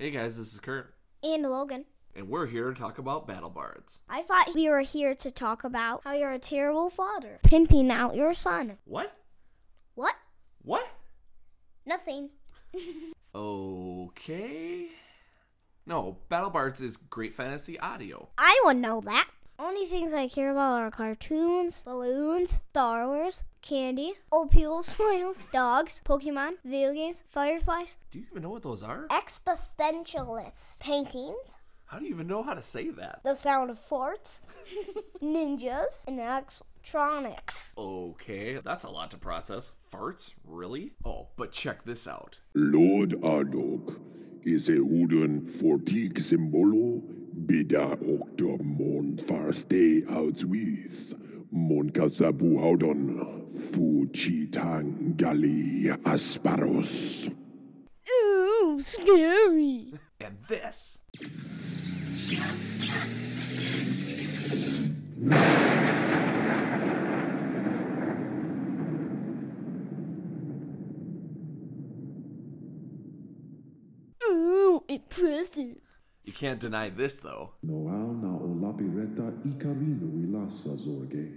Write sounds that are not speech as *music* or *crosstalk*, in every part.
Hey guys, this is Kurt, And Logan. and we're here to talk about Battle Bards. I thought we were here to talk about how you're a terrible father, pimping out your son. What? What? What? Nothing. *laughs* Okay. No, Battle Bards is great fantasy audio. I would know that. Only things I care about are cartoons, balloons, Star Wars, candy, old people's *laughs* smiles, dogs, Pokemon, video games, fireflies, Do you even know what those are? Existentialist paintings, How do you even know how to say that? the sound of forts, *laughs* ninjas, and electronics. Okay, that's a lot to process. Farts? Really? Oh, but check this out. Lord Ardok is a wooden fortik symbolo bida okta mon farste outwis mon kasabu haudon fuchitang gali asparos. Ooh, scary. And this. Ooh, impressive. You can't deny this though. Noal na o lape reta ikarino i lasa zorge.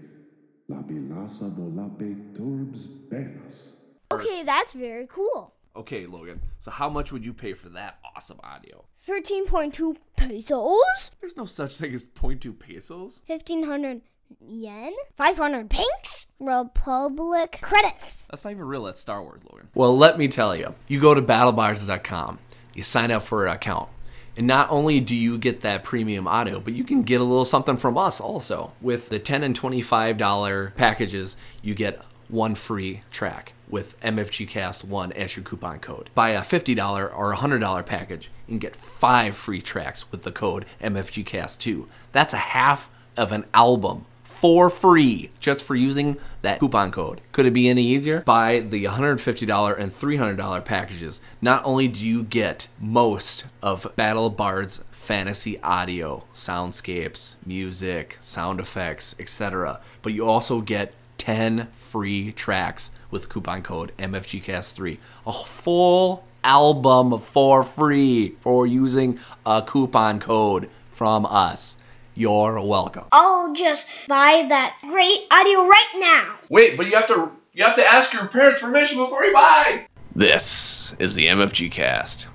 Lape lasa bo lape turbs benas. Okay, that's very cool. Okay, Logan, so how much would you pay for that awesome audio? 13.2 pesos? There's no such thing as 0.2 pesos. 1500 yen? 500 pinks? Republic credits. That's not even real. That's Star Wars, Logan. Well, let me tell you. You go to battlebards.com, you sign up for an account, and not only do you get that premium audio, but you can get a little something from us also. With the 10 and $25 packages, you get one free track with MFGCast1 as your coupon code. Buy a $50 or $100 package and get five free tracks with the code MFGCast2. That's a half of an album for free just for using that coupon code. Could it be any easier? Buy the $150 and $300 packages. Not only do you get most of Battle Bard's fantasy audio, soundscapes, music, sound effects, etc., but you also get 10 free tracks with coupon code MFGCast3. A full album for free for using a coupon code from us. You're welcome. I'll just buy that great audio right now. Wait, but you have to you have to ask your parents' permission before you buy. This is the MFG cast.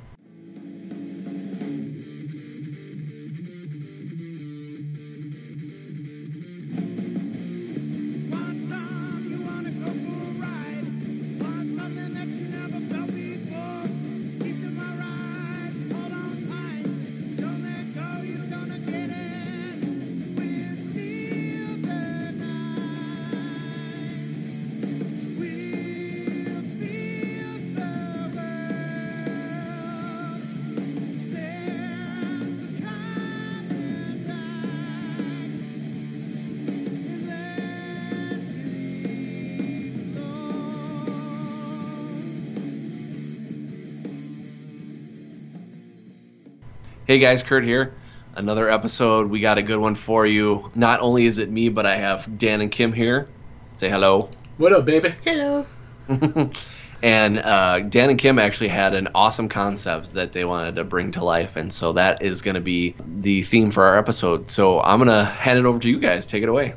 Hey guys, Kurt here. Another episode. We got a good one for you. Not only is it me, but I have Dan and Kim here. Say hello. What up, baby? Hello. *laughs* And uh, Dan and Kim actually had an awesome concept that they wanted to bring to life, and so that is going to be the theme for our episode. So I'm going to hand it over to you guys. Take it away.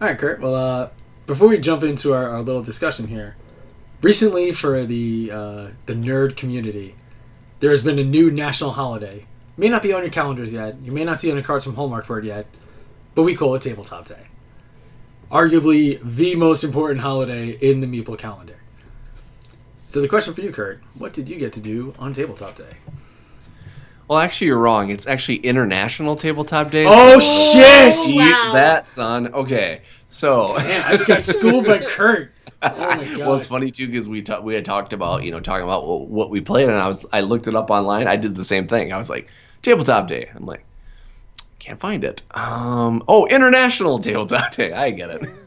All right, Kurt. Well, uh, before we jump into our, our little discussion here, recently for the uh, the nerd community, there has been a new national holiday. May not be on your calendars yet. You may not see it on your cards from Hallmark for it yet, but we call it Tabletop Day. Arguably the most important holiday in the Meeple calendar. So the question for you, Kurt, what did you get to do on Tabletop Day? Well, actually, you're wrong. It's actually International Tabletop Day. Oh, so- shit! Oh, Eat that, son. Okay, so Man, I just got schooled by *laughs* Kurt. Oh well, it's funny too because we ta- we had talked about you know talking about what, what we played, and I was I looked it up online. I did the same thing. I was like tabletop day. I'm like can't find it. Um, oh, international tabletop day. I get it. *laughs*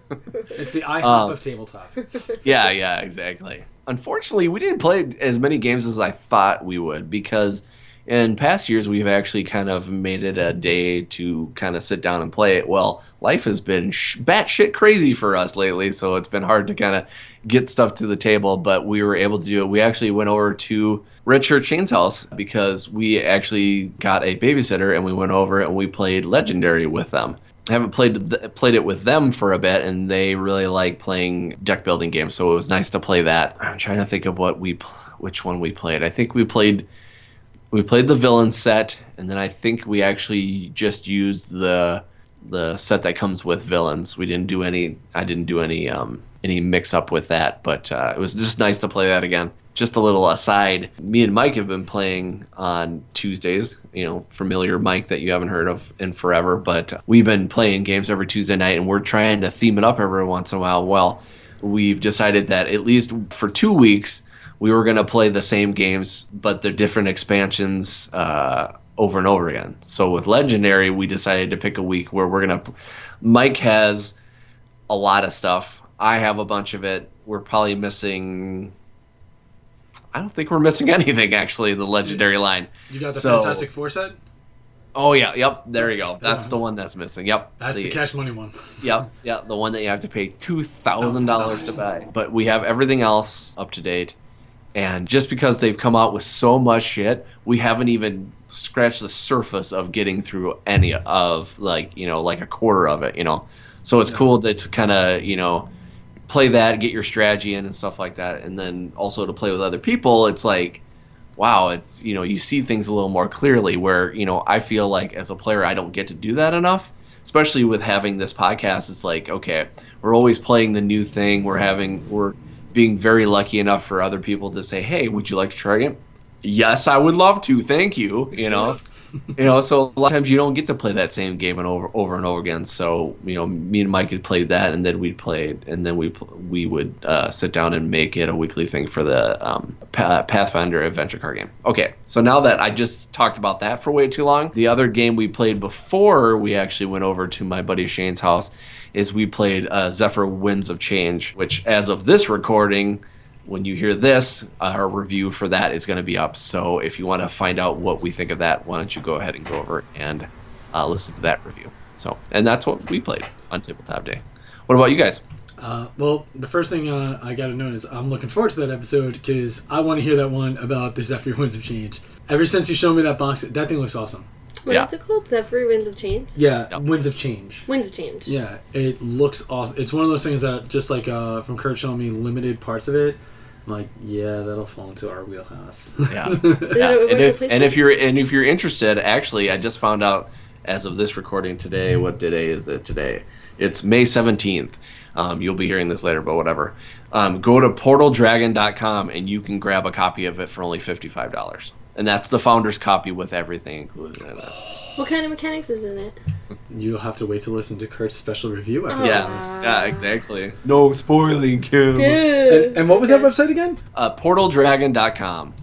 It's the IHOP Um, of tabletop. *laughs* yeah, yeah, exactly. Unfortunately, we didn't play as many games as I thought we would because in past years we've actually kind of made it a day to kind of sit down and play it. Well, life has been sh- batshit crazy for us lately, so it's been hard to kind of get stuff to the table. But we were able to do it. We actually went over to Red Shirt Shane's house because we actually got a babysitter and we went over and we played Legendary with them. I haven't played th- played it with them for a bit, and they really like playing deck building games. So it was nice to play that. I'm trying to think of what we, pl- which one we played. I think we played, we played the villain set, and then I think we actually just used the the set that comes with villains. We didn't do any. I didn't do any um, any mix up with that, but uh, it was just nice to play that again. Just a little aside, me and Mike have been playing on Tuesdays. You know, familiar Mike that you haven't heard of in forever, but we've been playing games every Tuesday night, and we're trying to theme it up every once in a while. Well, we've decided that at least for two weeks we were going to play the same games, but they're different expansions uh, over and over again. So with Legendary, we decided to pick a week where we're going to. Mike has a lot of stuff. I have a bunch of it. We're probably missing. I don't think we're missing *laughs* anything actually in the Legendary line. You got the So- Fantastic Four set? Oh yeah, yep. There you go. That's the one that's missing. Yep. That's the, cash money one. Yep, yep, the one that you have to pay two thousand dollars to buy. But we have everything else up to date, and just because they've come out with so much shit, we haven't even scratched the surface of getting through any of like you know like a quarter of it. You know, so it's cool to kind of you know play that, get your strategy in and stuff like that, and then also to play with other people. It's like wow, it's you know you see things a little more clearly. Where you know I feel like as a player I don't get to do that enough, especially with having this podcast. It's like okay, we're always playing the new thing. We're having we're being very lucky enough for other people to say, hey, would you like to try it? Yes, I would love to. Thank you. You know. You know, so a lot of times you don't get to play that same game and over over and over again. So you know, me and Mike had played that, and then we'd played, and then we we would uh, sit down and make it a weekly thing for the um, Pathfinder adventure card game. Okay, so now that I just talked about that for way too long, the other game we played before we actually went over to my buddy Shane's house is we played uh, Zephyr Winds of Change, which as of this recording when you hear this, our review for that is going to be up. So if you want to find out what we think of that, why don't you go ahead and go over and uh, listen to that review. So, and that's what we played on Tabletop Day. What about you guys? Uh, well, the first thing uh, I got to note is I'm looking forward to that episode because I want to hear that one about the Zephyr Winds of Change. Ever since you showed me that box, that thing looks awesome. What is Yeah. it called? Zephyr Winds of Change? Yeah, Yep. Winds of Change. Winds of Change. Yeah, it looks awesome. It's one of those things that just like uh, from Kurt showing me limited parts of it. I'm like, yeah, that'll fall into our wheelhouse. *laughs* *laughs* Yeah. Yeah. And if and if you're and if you're interested, actually, I just found out as of this recording today. What day is it today? It's May seventeenth. Um, you'll be hearing this later, but whatever. Um, go to portaldragon.com and you can grab a copy of it for only fifty five dollars, and that's the founder's copy with everything included in it. *gasps* *laughs* What kind of mechanics is in it? You'll have to wait to listen to Kurt's special review episode. Yeah, yeah, exactly. No spoiling, Kim. Dude. And, and what was that website again? Uh, portaldragon.com.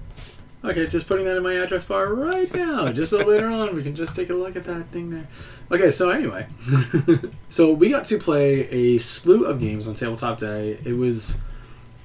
Okay, just putting that in my address bar right now, just so later on we can just take a look at that thing there. Okay, so anyway, *laughs* so we got to play a slew of games on Tabletop Day. It was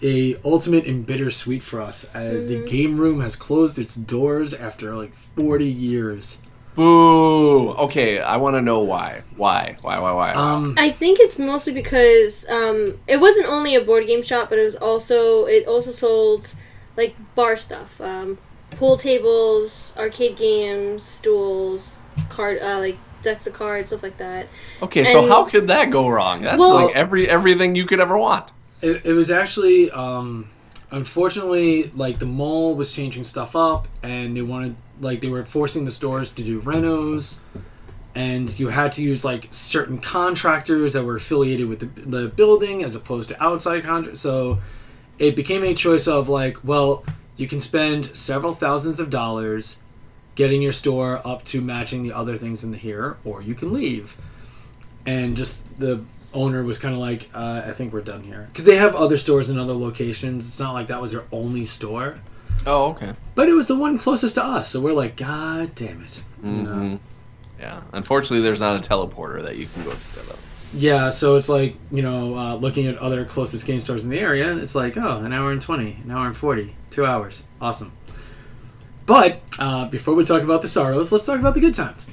a ultimate and bittersweet for us as the game room has closed its doors after like 40 years. Boo. Okay, I want to know why. Why? Why? Why? Why? Um, I think it's mostly because um, it wasn't only a board game shop, but it was also it also sold like bar stuff, um, pool tables, arcade games, stools, card uh, like decks of cards, stuff like that. okay, so how could that go wrong? That's Well- like every everything you could ever want. It, it was actually, um, unfortunately, like the mall was changing stuff up, and they wanted, like, they were forcing the stores to do renos, and you had to use like certain contractors that were affiliated with the, the building as opposed to outside contractors. So it became a choice of like, well, you can spend several thousands of dollars getting your store up to matching the other things in the here, or you can leave and just the owner was kind of like, uh, "I think we're done here," because they have other stores in other locations. It's not like that was their only store, Oh, okay. but it was the one closest to us. So we're like, "God damn it!" You know? Mhm. Yeah. Unfortunately, there's not a teleporter that you can go to. Though. Yeah, so it's like you know, uh, looking at other closest game stores in the area. It's like, oh, an hour and twenty, an hour and forty, two hours, awesome. But uh, before we talk about the sorrows, let's talk about the good times.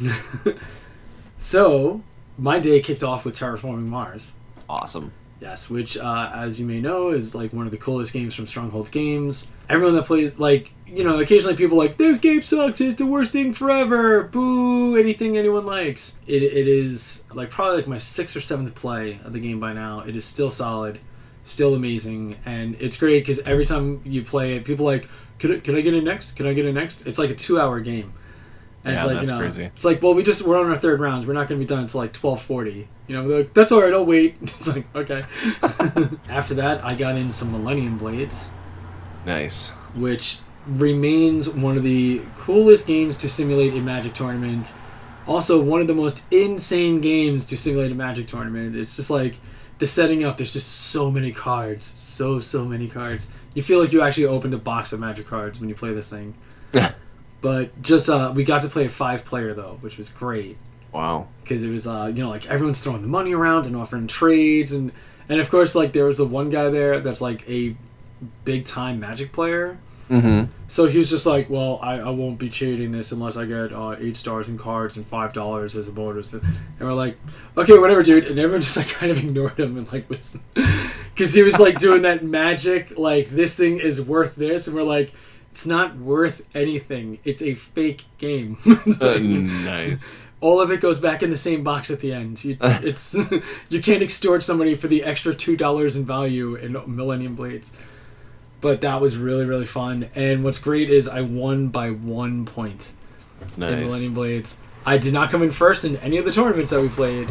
*laughs* so, my day kicked off with Terraforming Mars. Awesome. Yes, which, uh, as you may know, is like one of the coolest games from Stronghold Games. Everyone that plays, like, you know, occasionally people are like, this game sucks, it's the worst thing forever, boo, anything anyone likes. It, it is, like, probably like my sixth or seventh play of the game by now. It is still solid, still amazing, and it's great because every time you play it, people are like, could I, could I get it next? Can I get it next? It's like a two hour game. And Yeah, it's like, that's you know, crazy. It's like, well, we just we're on our third round. We're not going to be done until like twelve forty. You know, like, that's all right. I'll wait. *laughs* It's like okay. *laughs* After that, I got in some Millennium Blades, Nice. which remains one of the coolest games to simulate a Magic tournament. Also, one of the most insane games to simulate a Magic tournament. It's just like the setting up. There's just so many cards, so so many cards. You feel like you actually opened a box of Magic cards when you play this thing. *laughs* But just uh, we got to play a five player though, which was great Wow. because it was uh, you know like everyone's throwing the money around and offering trades and and of course like there was the one guy there that's like a big time Magic player. Mm-hmm. So he was just like, well, I, I won't be trading this unless I get uh, eight stars in cards and five dollars as a bonus. And we're like, okay, whatever, dude. And everyone *laughs* just like kind of ignored him and like was, *laughs* because he was like doing that magic, like this thing is worth this, and we're like, it's not worth anything. It's a fake game. Like- *laughs* nice. all of it goes back in the same box at the end. You, *laughs* it's *laughs* you can't extort somebody for the extra two dollars in value in Millennium Blades. But that was really really fun. And what's great is I won by one point in Nice. Millennium Blades. I did not come in first in any of the tournaments that we played,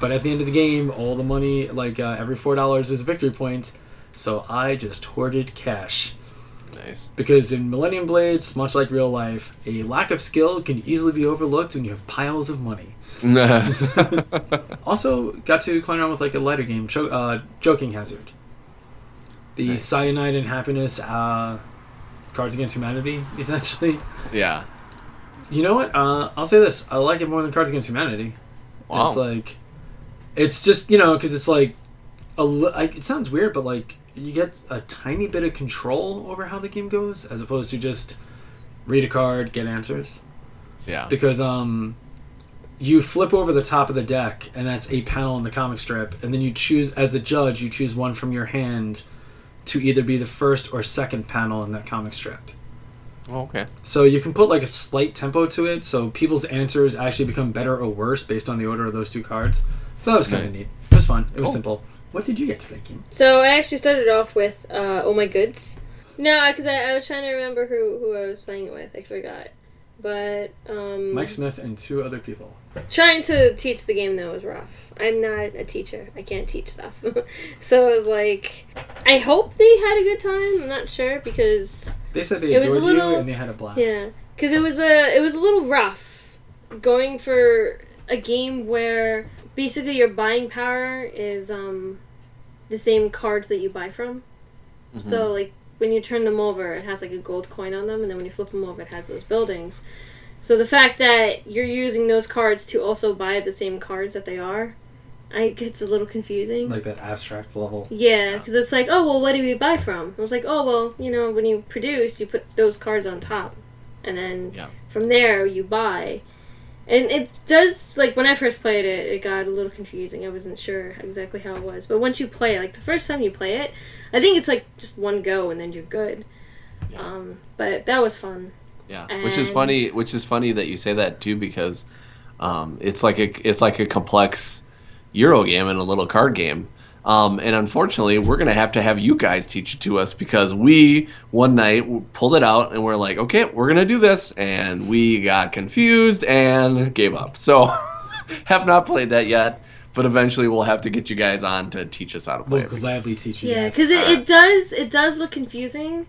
but at the end of the game, all the money, like uh, every four dollars, is victory points. So I just hoarded cash. Nice. Because in Millennium Blades, much like real life, a lack of skill can easily be overlooked when you have piles of money. *laughs* Also, got to clown around with like a lighter game, cho- uh, Joking Hazard. The Nice. Cyanide and Happiness uh, Cards Against Humanity, *laughs* essentially. yeah. You know what? Uh, I'll say this: I like it more than Cards Against Humanity. Wow. It's like, it's just you know because it's like, a li- like, it sounds weird, but like you get a tiny bit of control over how the game goes, as opposed to just read a card, get answers. yeah. Because um, you flip over the top of the deck, and that's a panel in the comic strip, and then you choose as the judge, you choose one from your hand to either be the first or second panel in that comic strip. Oh, okay. So you can put like a slight tempo to it, so people's answers actually become better or worse based on the order of those two cards. So that was kind of Nice. neat. It was fun. It was Cool. simple. What did you get to today, Kim? So I actually started off with uh, Oh My Goods. No, because I, I was trying to remember who, who I was playing it with. I forgot. But, um... Mike Smith and two other people. Trying to teach the game, though, was rough. I'm not a teacher. I can't teach stuff. *laughs* so it was like... I hope they had a good time. I'm not sure, because... They said they a little- you and they had a blast. Yeah, because it was a it was a little rough going for a game where basically your buying power is um the same cards that you buy from. So like when you turn them over, it has like a gold coin on them, and then when you flip them over, it has those buildings. So the fact that you're using those cards to also buy the same cards that they are, I it gets a little confusing. Like that abstract level. Yeah, because it's like, oh well, what do we buy from? I was like, oh well, you know, when you produce, you put those cards on top, and then Yeah. from there you buy. And it does like when I first played it, it got a little confusing. I wasn't sure exactly how it was, but once you play, it, like the first time you play it, I think it's like just one go and then you're good. Um, but that was fun. Yeah, which is funny. Which is funny that you say that too, because um, it's like a it's like a complex Euro game and a little card game. Um, and unfortunately, we're gonna have to have you guys teach it to us because we one night pulled it out and we're like, okay, we're gonna do this, and we got confused and gave up. So *laughs* have not played that yet, but eventually we'll have to get you guys on to teach us how to play We'll it. gladly teach you. Yeah, because it, it does it does look confusing,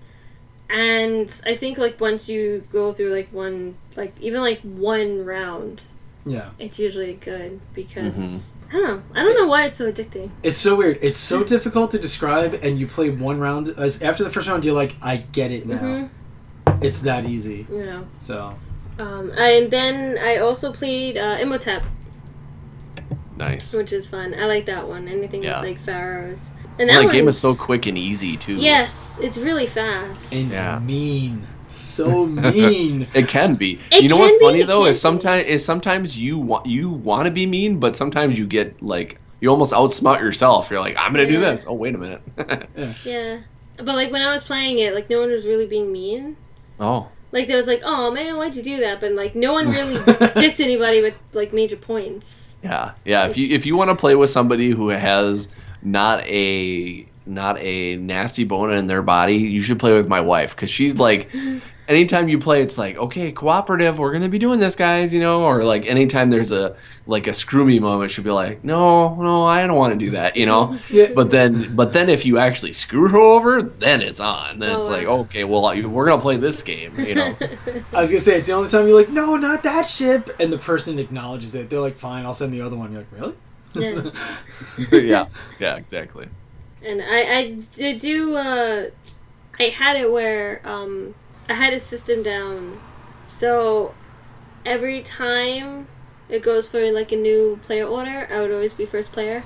and I think like once you go through like one like even like one round, Yeah. it's usually good because I don't know. I don't know why it's so addicting. It's so weird. It's so *laughs* difficult to describe, and you play one round. As after the first round, you're like, I get it now. Mhm. It's that easy. Yeah. So Um, and then I also played uh, Imhotep, Nice. which is fun. I like that one. Anything Yeah. with like pharaohs. And Well, that that game is so quick and easy too. Yes, it's really fast. and Yeah. mean. So mean. *laughs* It can be. It you know what's be, funny though can is sometimes is sometimes you want you want to be mean, but sometimes you get like you almost outsmart yourself. You're like, I'm gonna do this. Oh wait a minute. *laughs* Yeah. But like when I was playing it, like no one was really being mean. oh. Like there was like, oh man, why'd you do that? But like no one really *laughs* dicked anybody with like major points. Yeah, yeah. If you if you want to play with somebody who has not a not a nasty bone in their body, you should play with my wife because she's like, *laughs* anytime you play, it's like okay, cooperative. We're gonna be doing this, guys. You know, or like anytime there's a like a screw me moment, she'll be like, no, no, I don't want to do that. You know. *laughs* Yeah. But then, but then if you actually screw her over, then it's on. Then Oh, it's like, okay, well, we're gonna play this game. You know. *laughs* I was gonna say it's the only time you're like, no, not that ship, and the person acknowledges it. They're like, fine, I'll send the other one. You're like, really? Yeah. yeah. Yeah. Exactly. And I, I did do, uh, I had it where, um, I had a system down. So every time it goes for like a new player order, I would always be first player.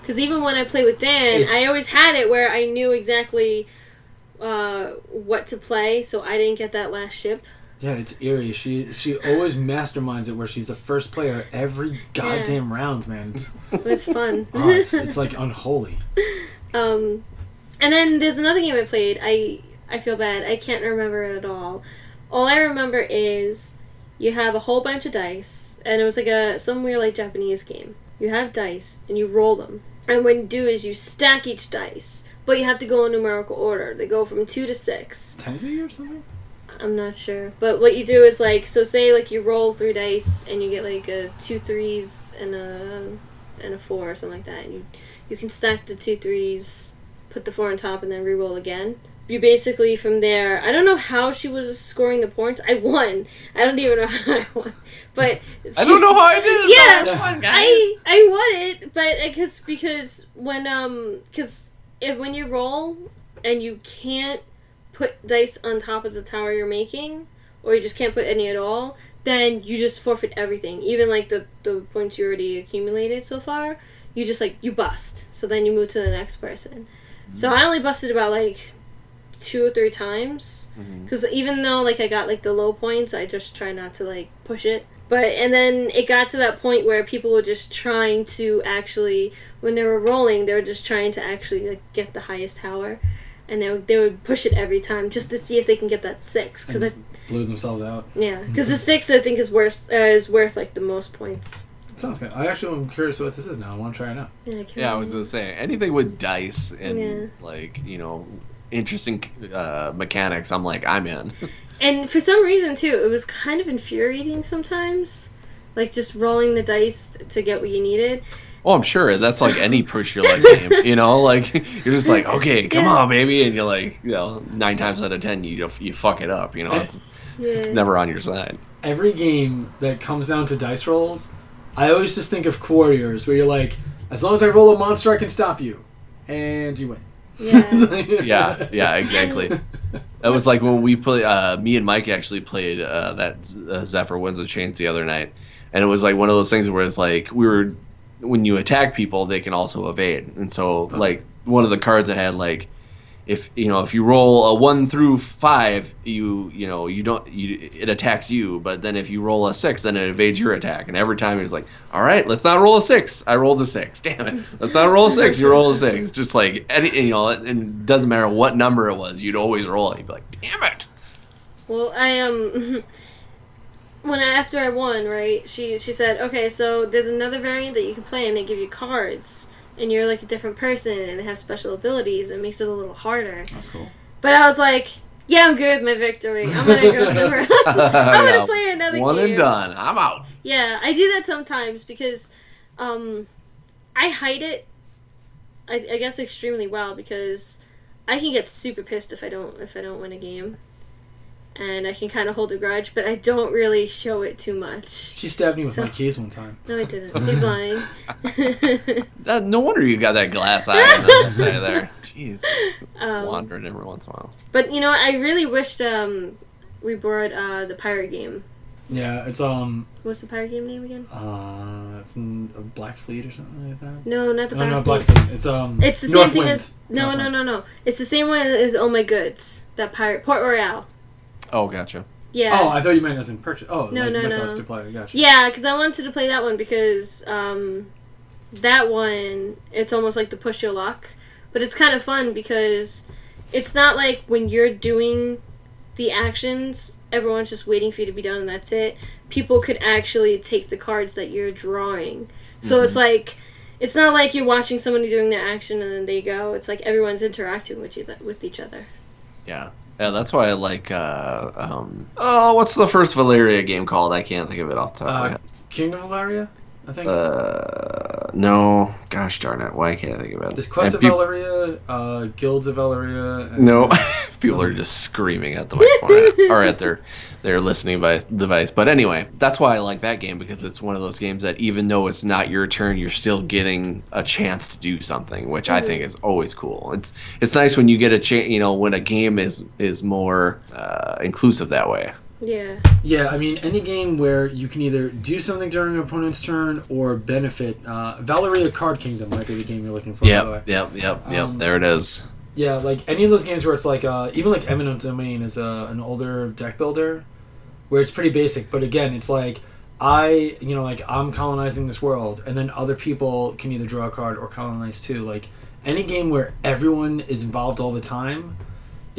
Because even when I play with Dan, I always had it where I knew exactly uh, what to play, so I didn't get that last ship. Yeah, it's eerie. She she always masterminds it where she's the first player every goddamn round, man. It's, It was fun. *laughs* oh, it's, it's like *laughs* unholy. Um, and then there's another game I played. I I feel bad. I can't remember it at all. All I remember is you have a whole bunch of dice, and it was like a some weird like Japanese game. You have dice and you roll them, and what you do is you stack each dice, but you have to go in numerical order. They go from two to six. Tenzi or something? I'm not sure, but what you do is like so say like you roll three dice and you get like a two threes and a and a four or something like that, and you you can stack the two threes, put the four on top, and then re-roll again. You basically from there. I don't know how she was scoring the points. I won. I don't even know *laughs* how I won, but I don't know how I did it. Yeah, I won. I I won it, but I guess because when um because if when you roll and you can't put dice on top of the tower you're making, or you just can't put any at all, then you just forfeit everything. Even like the the points you already accumulated so far, you just like you bust. So then you move to the next person. Mm-hmm. So I only busted about like two or three times mm-hmm. because even though like I got like the low points, I just try not to like push it. But and then it got to that point where people were just trying to actually, when they were rolling, they were just trying to actually like get the highest tower, and they would, they would push it every time just to see if they can get that six. Because And blew themselves out. yeah, because the *laughs* six I think is worth uh, is worth like the most points. Sounds good. I actually am curious what this is now. I want to try it out. Yeah, I, Yeah, I was remember. gonna say anything with dice and Yeah. like you know interesting uh, mechanics. I'm like I'm in. *laughs* And for some reason too, it was kind of infuriating sometimes, like just rolling the dice to get what you needed. Oh, I'm sure that's like any *laughs* push your luck game. You know, like *laughs* you're just like okay, come Yeah. on, baby, and you're like you know nine times out of ten you you fuck it up. You know, it's Yeah. it's never on your side. Every game that comes down to dice rolls, I always just think of Warriors, where you're like, as long as I roll a monster, I can stop you, and you win. Yeah. *laughs* Yeah, yeah, exactly. That was like when we play. Uh, me and Mike actually played uh, that Z- uh, Zephyr Winds of Change the other night, and it was like one of those things where it's like we were when you attack people, they can also evade, and so like one of the cards that had like if you know if you roll a one through five, you you know you don't you it attacks you, but then if you roll a six, then it evades your attack, and every time it's like, all right, let's not roll a six. I rolled a six. *laughs* Damn it, let's not roll a six. You roll a six. Just like any you know, and it doesn't matter what number it was, you'd always roll it. You'd be like, damn it. Well, I um *laughs* when I, after I won, right? She she said, "Okay, so there's another variant that you can play, and they give you cards, and you're like a different person, and they have special abilities. It makes it a little harder." That's cool. But I was like, "Yeah, I'm good with my victory. I'm gonna go *laughs* somewhere *laughs* else. I'm gonna play another game. One game." and done. I'm out. Yeah, I do that sometimes because um, I hide it. I, I guess extremely well because I can get super pissed if I don't if I don't win a game, and I can kind of hold a grudge, but I don't really show it too much. She stabbed me with So- my keys one time. No, I didn't. *laughs* He's lying. *laughs* That, no wonder you got that glass eye on the left eye there. Jeez, um, wandering every once in a while. but you know. I really wished um, we brought uh, the pirate game. Yeah, it's um, What's the pirate game name again? uh, it's in a Black Fleet or something like that. No, not the No, pirate. no, Black Fleet. Fleet. It's um, It's the same North thing Wind. as no, North no, Wind. no, no. It's the same one as Oh My Goods. That pirate Port Royale. Oh, gotcha. Yeah. Oh, I thought you meant it as in purchase. Oh, No, like no, with no. us to play. Gotcha. Yeah, because I wanted to play that one because um, that one it's almost like the push your luck, but it's kind of fun because it's not like when you're doing the actions, everyone's just waiting for you to be done and that's it. People could actually take the cards that you're drawing, so it's like. It's not like you're watching somebody doing the action and then they go. It's like everyone's interacting with you with each other. Yeah. Yeah, that's why I like. Uh, um, oh, what's the first Valeria game called? I can't think of it off the top of my Uh, head. Kingdom of Valeria, I think. Uh, no, gosh darn it! Why can't I think of it? There's Quest And of peop- Valeria, uh, Guilds of Valeria. and- No, *laughs* people are just screaming at the microphone *laughs* or at their their listening device- device. But anyway, that's why I like that game because it's one of those games that even though it's not your turn, you're still getting a chance to do something, which I think is always cool. It's it's nice when you get a chance, you know, when a game is is more uh, inclusive that way. Yeah. Yeah, I mean, any game where you can either do something during your opponent's turn or benefit. Uh, Valeria Card Kingdom might be the game you're looking for. by the way. Yep, yep, yep, yep. Um, there it is. Yeah, like any of those games where it's like, uh, even like Eminent Domain is uh, an older deck builder, where it's pretty basic. But again, it's like I, you know, like I'm colonizing this world, and then other people can either draw a card or colonize too. Like any game where everyone is involved all the time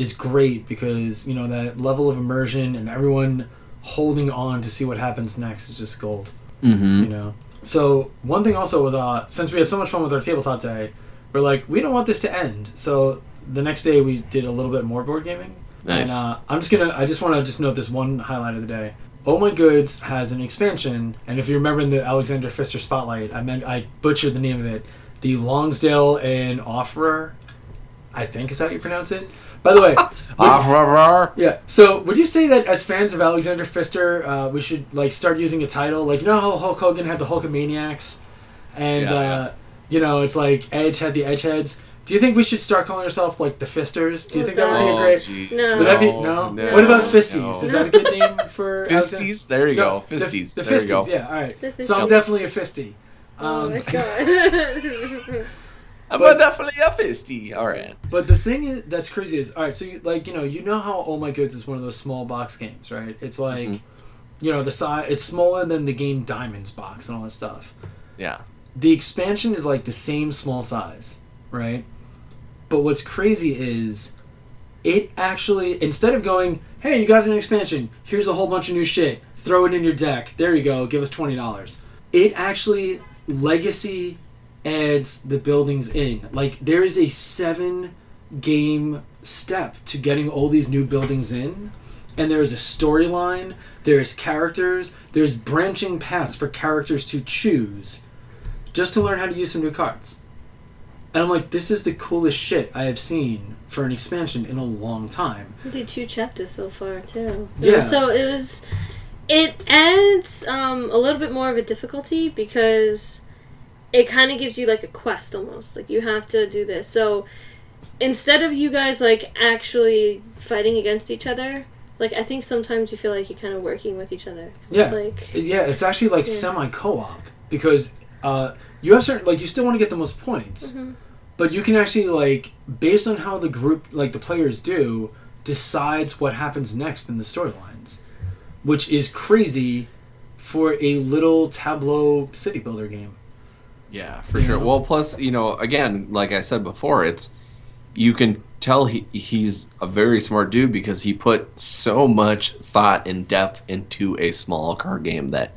is great because you know that level of immersion and everyone holding on to see what happens next is just gold Mm-hmm. you know. So one thing also was uh, since we had so much fun with our tabletop day, we're like we don't want this to end. So the next day we did a little bit more board gaming. Nice. And uh, I'm just gonna I just want to just note this one highlight of the day. Oh My Goods has an expansion, and if you remember in the Alexander Pfister spotlight, I meant I butchered the name of it. The Longsdale and Offerer, I think is how you pronounce it. By the way, Ah, yeah. So, would you say that as fans of Alexander Pfister, uh, we should like start using a title like you know how Hulk Hogan had the Hulkamaniacs, and Yeah, yeah. uh, you know it's like Edge had the Edgeheads. Do you think we should start calling ourselves like the Fisters? Do you Oh, think that would be a great? geez. No. Would that be no? What about Fisties? Is that a good name for *laughs* Alexander- Fisties? There you No, go. the- Fisties. The, there you Fisties, go. yeah. All right. So I'm definitely a Fisty. Oh Um, my *laughs* god. *laughs* I'm But- definitely a fisty. All right. But the thing is, that's crazy is all right. So you, like you know you know how Oh My Goods is one of those small box games, right? It's like Mhm. you know the size. It's smaller than the game Diamonds box and all that stuff. Yeah. The expansion is like the same small size, right? But what's crazy is it actually instead of going, hey, you got an expansion. Here's a whole bunch of new shit. Throw it in your deck. There you go. Give us twenty dollars. It actually legacy adds the buildings in. Like there is a seven game step to getting all these new buildings in. And there is a storyline, there's characters, there's branching paths for characters to choose just to learn how to use some new cards. And I'm like, this is the coolest shit I have seen for an expansion in a long time. I did two chapters so far too. Yeah. So it was. It adds um, a little bit more of a difficulty because it kind of gives you like a quest almost. Like you have to do this. So instead of you guys like actually fighting against each other, like I think sometimes you feel like you're kind of working with each other. Yeah. It's like Yeah, it's actually like Yeah. semi co-op because uh, you have certain like you still want to get the most points, Mhm. but you can actually like based on how the group like the players do decides what happens next in the storylines, which is crazy for a little tableau city builder game. Yeah, for You sure. Well, plus, you know, again, like I said before, it's you can tell he he's a very smart dude because he put so much thought and depth into a small card game that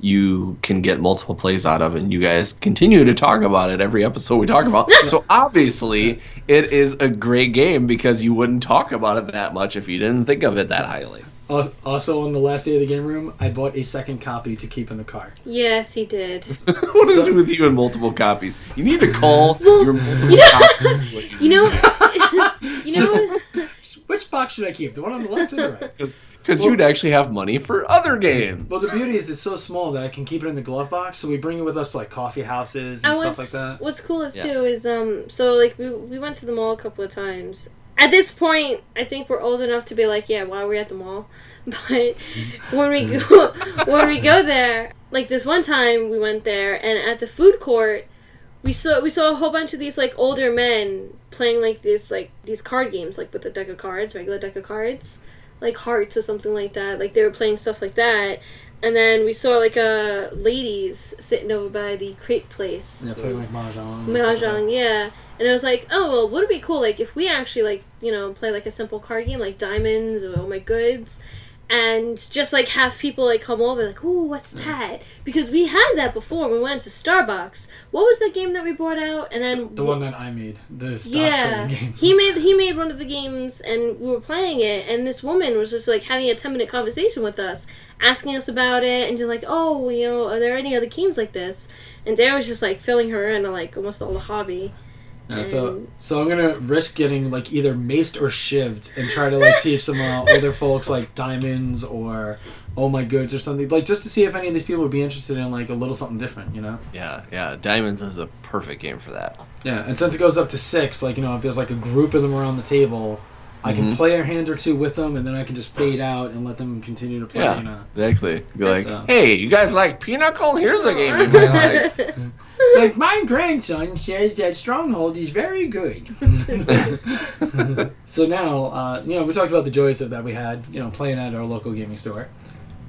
you can get multiple plays out of and you guys continue to talk about it every episode we talk about. so obviously it is a great game because you wouldn't talk about it that much if you didn't think of it that highly. Als- Also, on the last day of the game room, I bought a second copy to keep in the car. yes, he did. *laughs* what is it with you and multiple copies? You need to call Well, your multiple you know- copies. is what You know, *laughs* you know. what? *laughs* Which box should I keep? The one on the left or the right? Because you'd actually have money for other games. Well, the beauty is it's so small that I can keep it in the glove box, so we bring it with us to like coffee houses and And stuff like that. what's cool is Yeah. too is um so like we we went to the mall a couple of times. At this point, I think we're old enough to be like, yeah, why are we at the mall? *laughs* But when we go *laughs* when we go there, like this one time we went there, and at the food court, we saw we saw a whole bunch of these like older men playing like this like these card games like with a deck of cards, regular deck of cards. like hearts or something like that. Like they were playing stuff like that. And then we saw like a ladies sitting over by the crepe place. Yeah, playing like mahjong. and stuff like that. Mahjong, yeah. And I was like, oh well, would it be cool like if we actually like you know play like a simple card game like Diamonds or Oh My Goods, and just like have people like come over like, ooh, what's mm. that? Because we had that before. We went to Starbucks. What was the game that we brought out? And then The one that I made, the stock yeah, trading game. he made *laughs* he made one of the games, and we were playing it, and this woman was just like having a ten minute conversation with us, asking us about it, and you're like, oh, you know, are there any other games like this? And Dara was just like filling her in on like almost all the hobby. Yeah, so so I'm gonna risk getting like either maced or shivved and try to like teach some uh, *laughs* older folks like diamonds or oh my goods or something like just to see if any of these people would be interested in like a little something different, you know? Yeah, yeah. Diamonds is a perfect game for that. Yeah, and since it goes up to six, like you know, if there's like a group of them around the table, I can Mhm. play a hand or two with them, and then I can just fade out and let them continue to play. Yeah, You know, exactly. Be like, So- hey, you guys like Pinochle? Here's a game you might *laughs* like. it's like my grandson says that Stronghold is very good. *laughs* *laughs* so now, uh, you know, we talked about the joys of that we had, you know, playing at our local gaming store.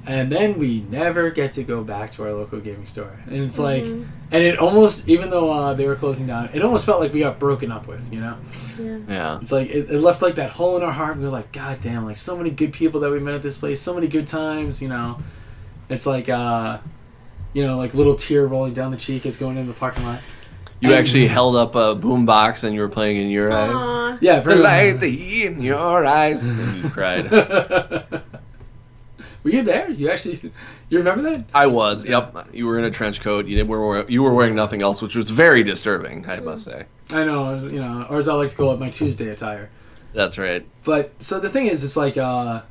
And then we never get to go back to our local gaming store. And it's like, and it almost, even though uh, they were closing down, it almost felt like we got broken up with, you know? Yeah. It's like, it, it left like that hole in our heart. We were like, God damn, like so many good people that we met at this place, so many good times, you know? It's like, uh, you know, like little tear rolling down the cheek as going in the parking lot. You And- actually held up a boombox and you were playing in your eyes. Yeah, The very light, the heat in your eyes. And *laughs* you cried. *laughs* Were you there? You actually, you remember that? I was. Yep. You were in a trench coat. You did, were you were wearing nothing else, which was very disturbing. I must say. I know, was- you know, or as I like to call it, my Tuesday attire. That's right. But so the thing is, it's like, uh,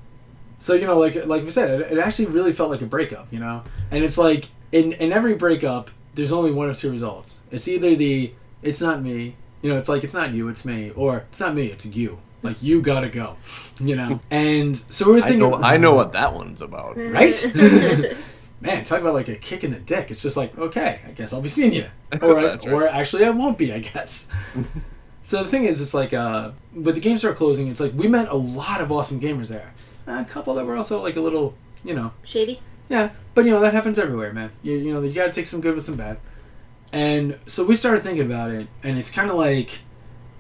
so you know, like like we said, it, it actually really felt like a breakup, you know. And it's like in in every breakup, there's only one of two results. It's either the it's not me, you know, it's like it's not you, it's me, or it's not me, it's you. Like you gotta go, you know. *laughs* And so we were I thinking, know. I know what that one's about. *laughs* right? *laughs* Man, talk about like a kick in the dick. It's just like, okay, I guess I'll be seeing you, or I, right. or actually I won't be, I guess. so the thing is, it's like, uh, with the game store closing, it's like we met a lot of awesome gamers there. A couple that were also like a little, you know, Shady. yeah, but you know that happens everywhere, man. You, you know you got to take some good with some bad. And so we started thinking about it, and it's kind of like,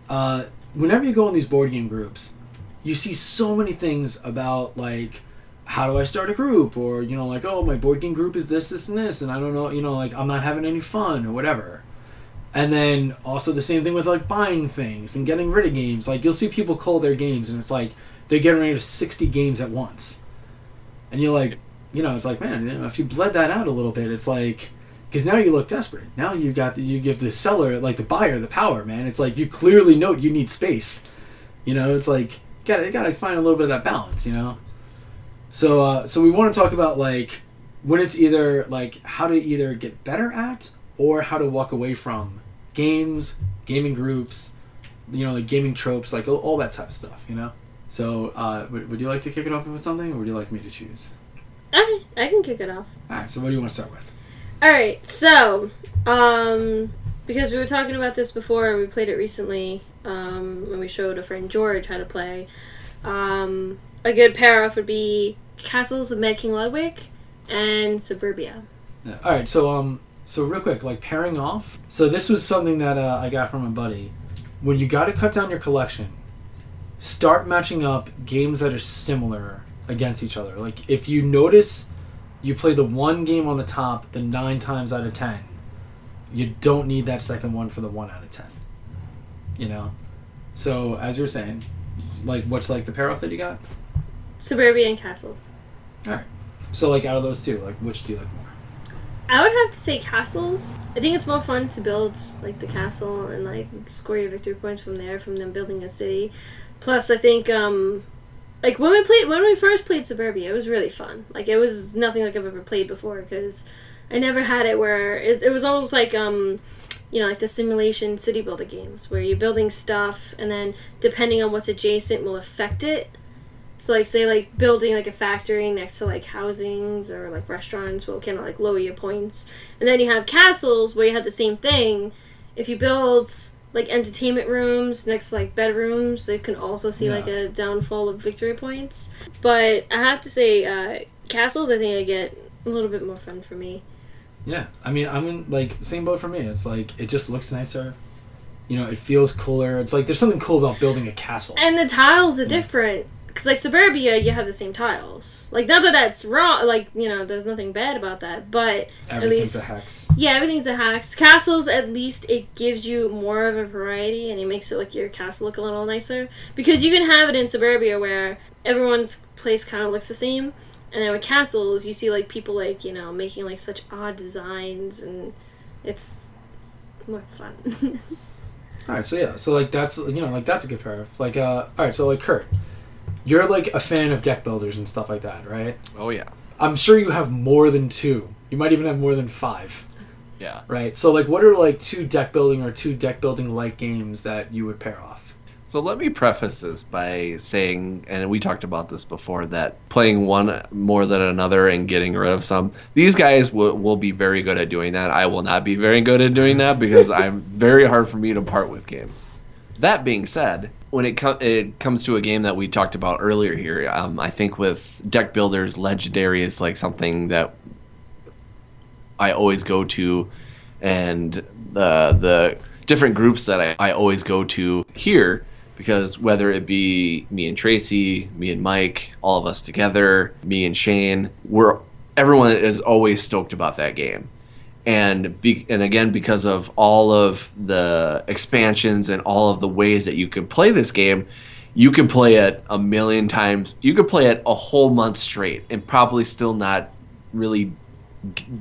uh, whenever you go in these board game groups, you see so many things about like, how do I start a group, or you know like, oh my board game group is this, this, and this, and I don't know, you know like I'm not having any fun or whatever. And then also the same thing with like buying things and getting rid of games. Like you'll see people call their games, and it's like they're getting rid of sixty games at once, and you're like, you know, it's like, man, you know, if you bled that out a little bit, it's like, because now you look desperate. Now you got the, you give the seller, like the buyer, the power, man. It's like you clearly know you need space. You know, it's like you gotta you gotta find a little bit of that balance. You know. So uh, so we want to talk about like when it's either like how to either get better at or how to walk away from games, gaming groups, you know, like gaming tropes, like all, that type of stuff. You know. So uh, would, would you like to kick it off with something, or would you like me to choose? Okay, I can kick it off. All right. So what do you want to start with? All right, so um, because we were talking about this before and we played it recently, um, when we showed a friend George how to play, um, a good pair off would be Castles of Mad King Ludwig and Suburbia. Yeah. All right, so um, so real quick, like pairing off. So this was something that uh, I got from a buddy. When you got to cut down your collection, start matching up games that are similar against each other. Like if you notice, you play the one game on the top the nine times out of ten. You don't need that second one for the one out of ten. You know, so as you were saying, like what's like the pair off that you got? Suburbia and Castles. All right. So like out of those two, like which do you like more? I would have to say castles. I think it's more fun to build like the castle and like score your victory points from there, from them building a city. Plus, I think um, like when we played when we first played Suburbia, it was really fun. Like it was nothing like I've ever played before because I never had it where it, it was almost like um, you know like the simulation city builder games where you're building stuff and then depending on what's adjacent will affect it. So like say like building like a factory next to like housings or like restaurants will kind of like lower your points. And then you have castles where you have the same thing. If you build like entertainment rooms next to like bedrooms. They can also see Yeah. like a downfall of victory points. But I have to say, uh, castles. I think I get a little bit more fun for me. Yeah, I mean, I'm in like same boat for me. It's like it just looks nicer. You know, it feels cooler. It's like there's something cool about building a castle. And the tiles are different. Cause like Suburbia, you have the same tiles. Like not that that's wrong. Like you know, there's nothing bad about that. But Everything's least- a hex. yeah, everything's a hacks. Castles, at least it gives you more of a variety, and it makes it like your castle look a little nicer. Because you can have it in Suburbia where everyone's place kind of looks the same, and then with castles, you see like people like you know making like such odd designs, and it's, it's more fun. *laughs* All right, so yeah, so like that's you know like that's a good pair. Of, Like uh, all right, so like Kurt, you're like a fan of deck builders and stuff like that, right? Oh yeah. I'm sure you have more than two. You might even have more than five, Yeah. right? So like, what are like two deck building or two deck building like games that you would pair off? So let me preface this by saying, and we talked about this before, that playing one more than another and getting rid of some, these guys will, will be very good at doing that. I will not be very good at doing that because *laughs* I'm very hard for me to part with games. That being said, when it, it comes to a game that we talked about earlier here, um, I think with deck builders, legendary is like something that I always go to, and the the different groups that I, I always go to here because whether it be me and Tracy, me and Mike, all of us together, me and Shane, we're everyone is always stoked about that game. And be, and again because of all of the expansions and all of the ways that you can play this game, you could play it a million times. You could play it a whole month straight and probably still not really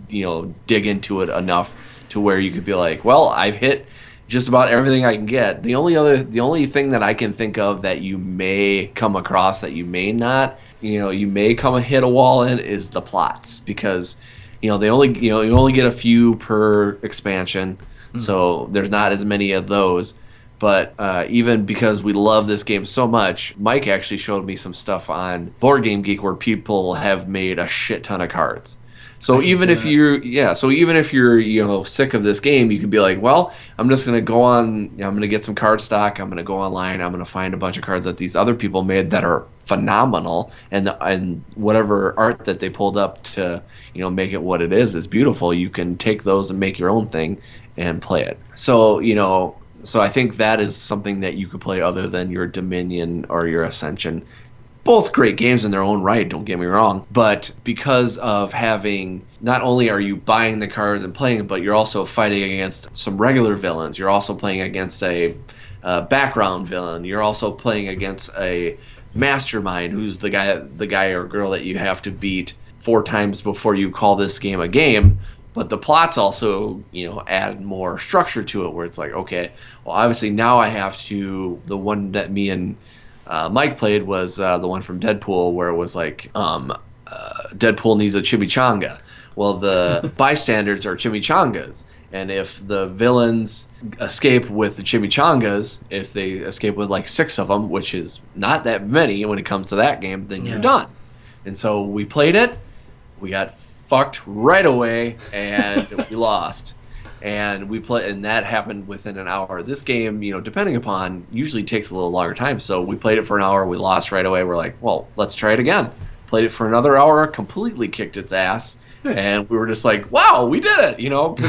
you know dig into it enough to where you could be like well i've hit just about everything i can get the only other the only thing that i can think of that you may come across that you may not you know you may come and hit a wall in is the plots because you know they only you know you only get a few per expansion. So there's not as many of those. But uh, even because we love this game so much, Mike actually showed me some stuff on Board Game Geek where people have made a shit ton of cards. So even if that. you're yeah, so even if you're you know sick of this game, you could be like, well, I'm just gonna go on, I'm gonna get some card stock, I'm gonna go online, I'm gonna find a bunch of cards that these other people made that are phenomenal, and the, and whatever art that they pulled up to you know make it what it is is beautiful. You can take those and make your own thing and play it. So you know, so I think that is something that you could play other than your Dominion or your Ascension both great games in their own right, don't get me wrong. But because of having, not only are you buying the cards and playing, but you're also fighting against some regular villains. You're also playing against a, uh background villain. You're also playing against a mastermind, who's the guy, the guy or girl that you have to beat four times before you call this game a game. But the plots also, you know, add more structure to it, where it's like, okay, well, obviously now I have to. The one that me and uh, Mike played was uh, the one from Deadpool, where it was like um, uh, Deadpool needs a chimichanga. Well, the *laughs* bystanders are chimichangas, and if the villains escape with the chimichangas, if they escape with like six of them, which is not that many when it comes to that game, then Yeah. you're done. And so we played it. We got fucked right away, and we *laughs* lost and we play and that happened within an hour. This game you know depending upon usually takes a little longer time. So we played it for an hour. We lost right away. We're like well let's try it again. Played it for another hour completely kicked its ass. Nice. and we were just like wow we did it you know? *laughs*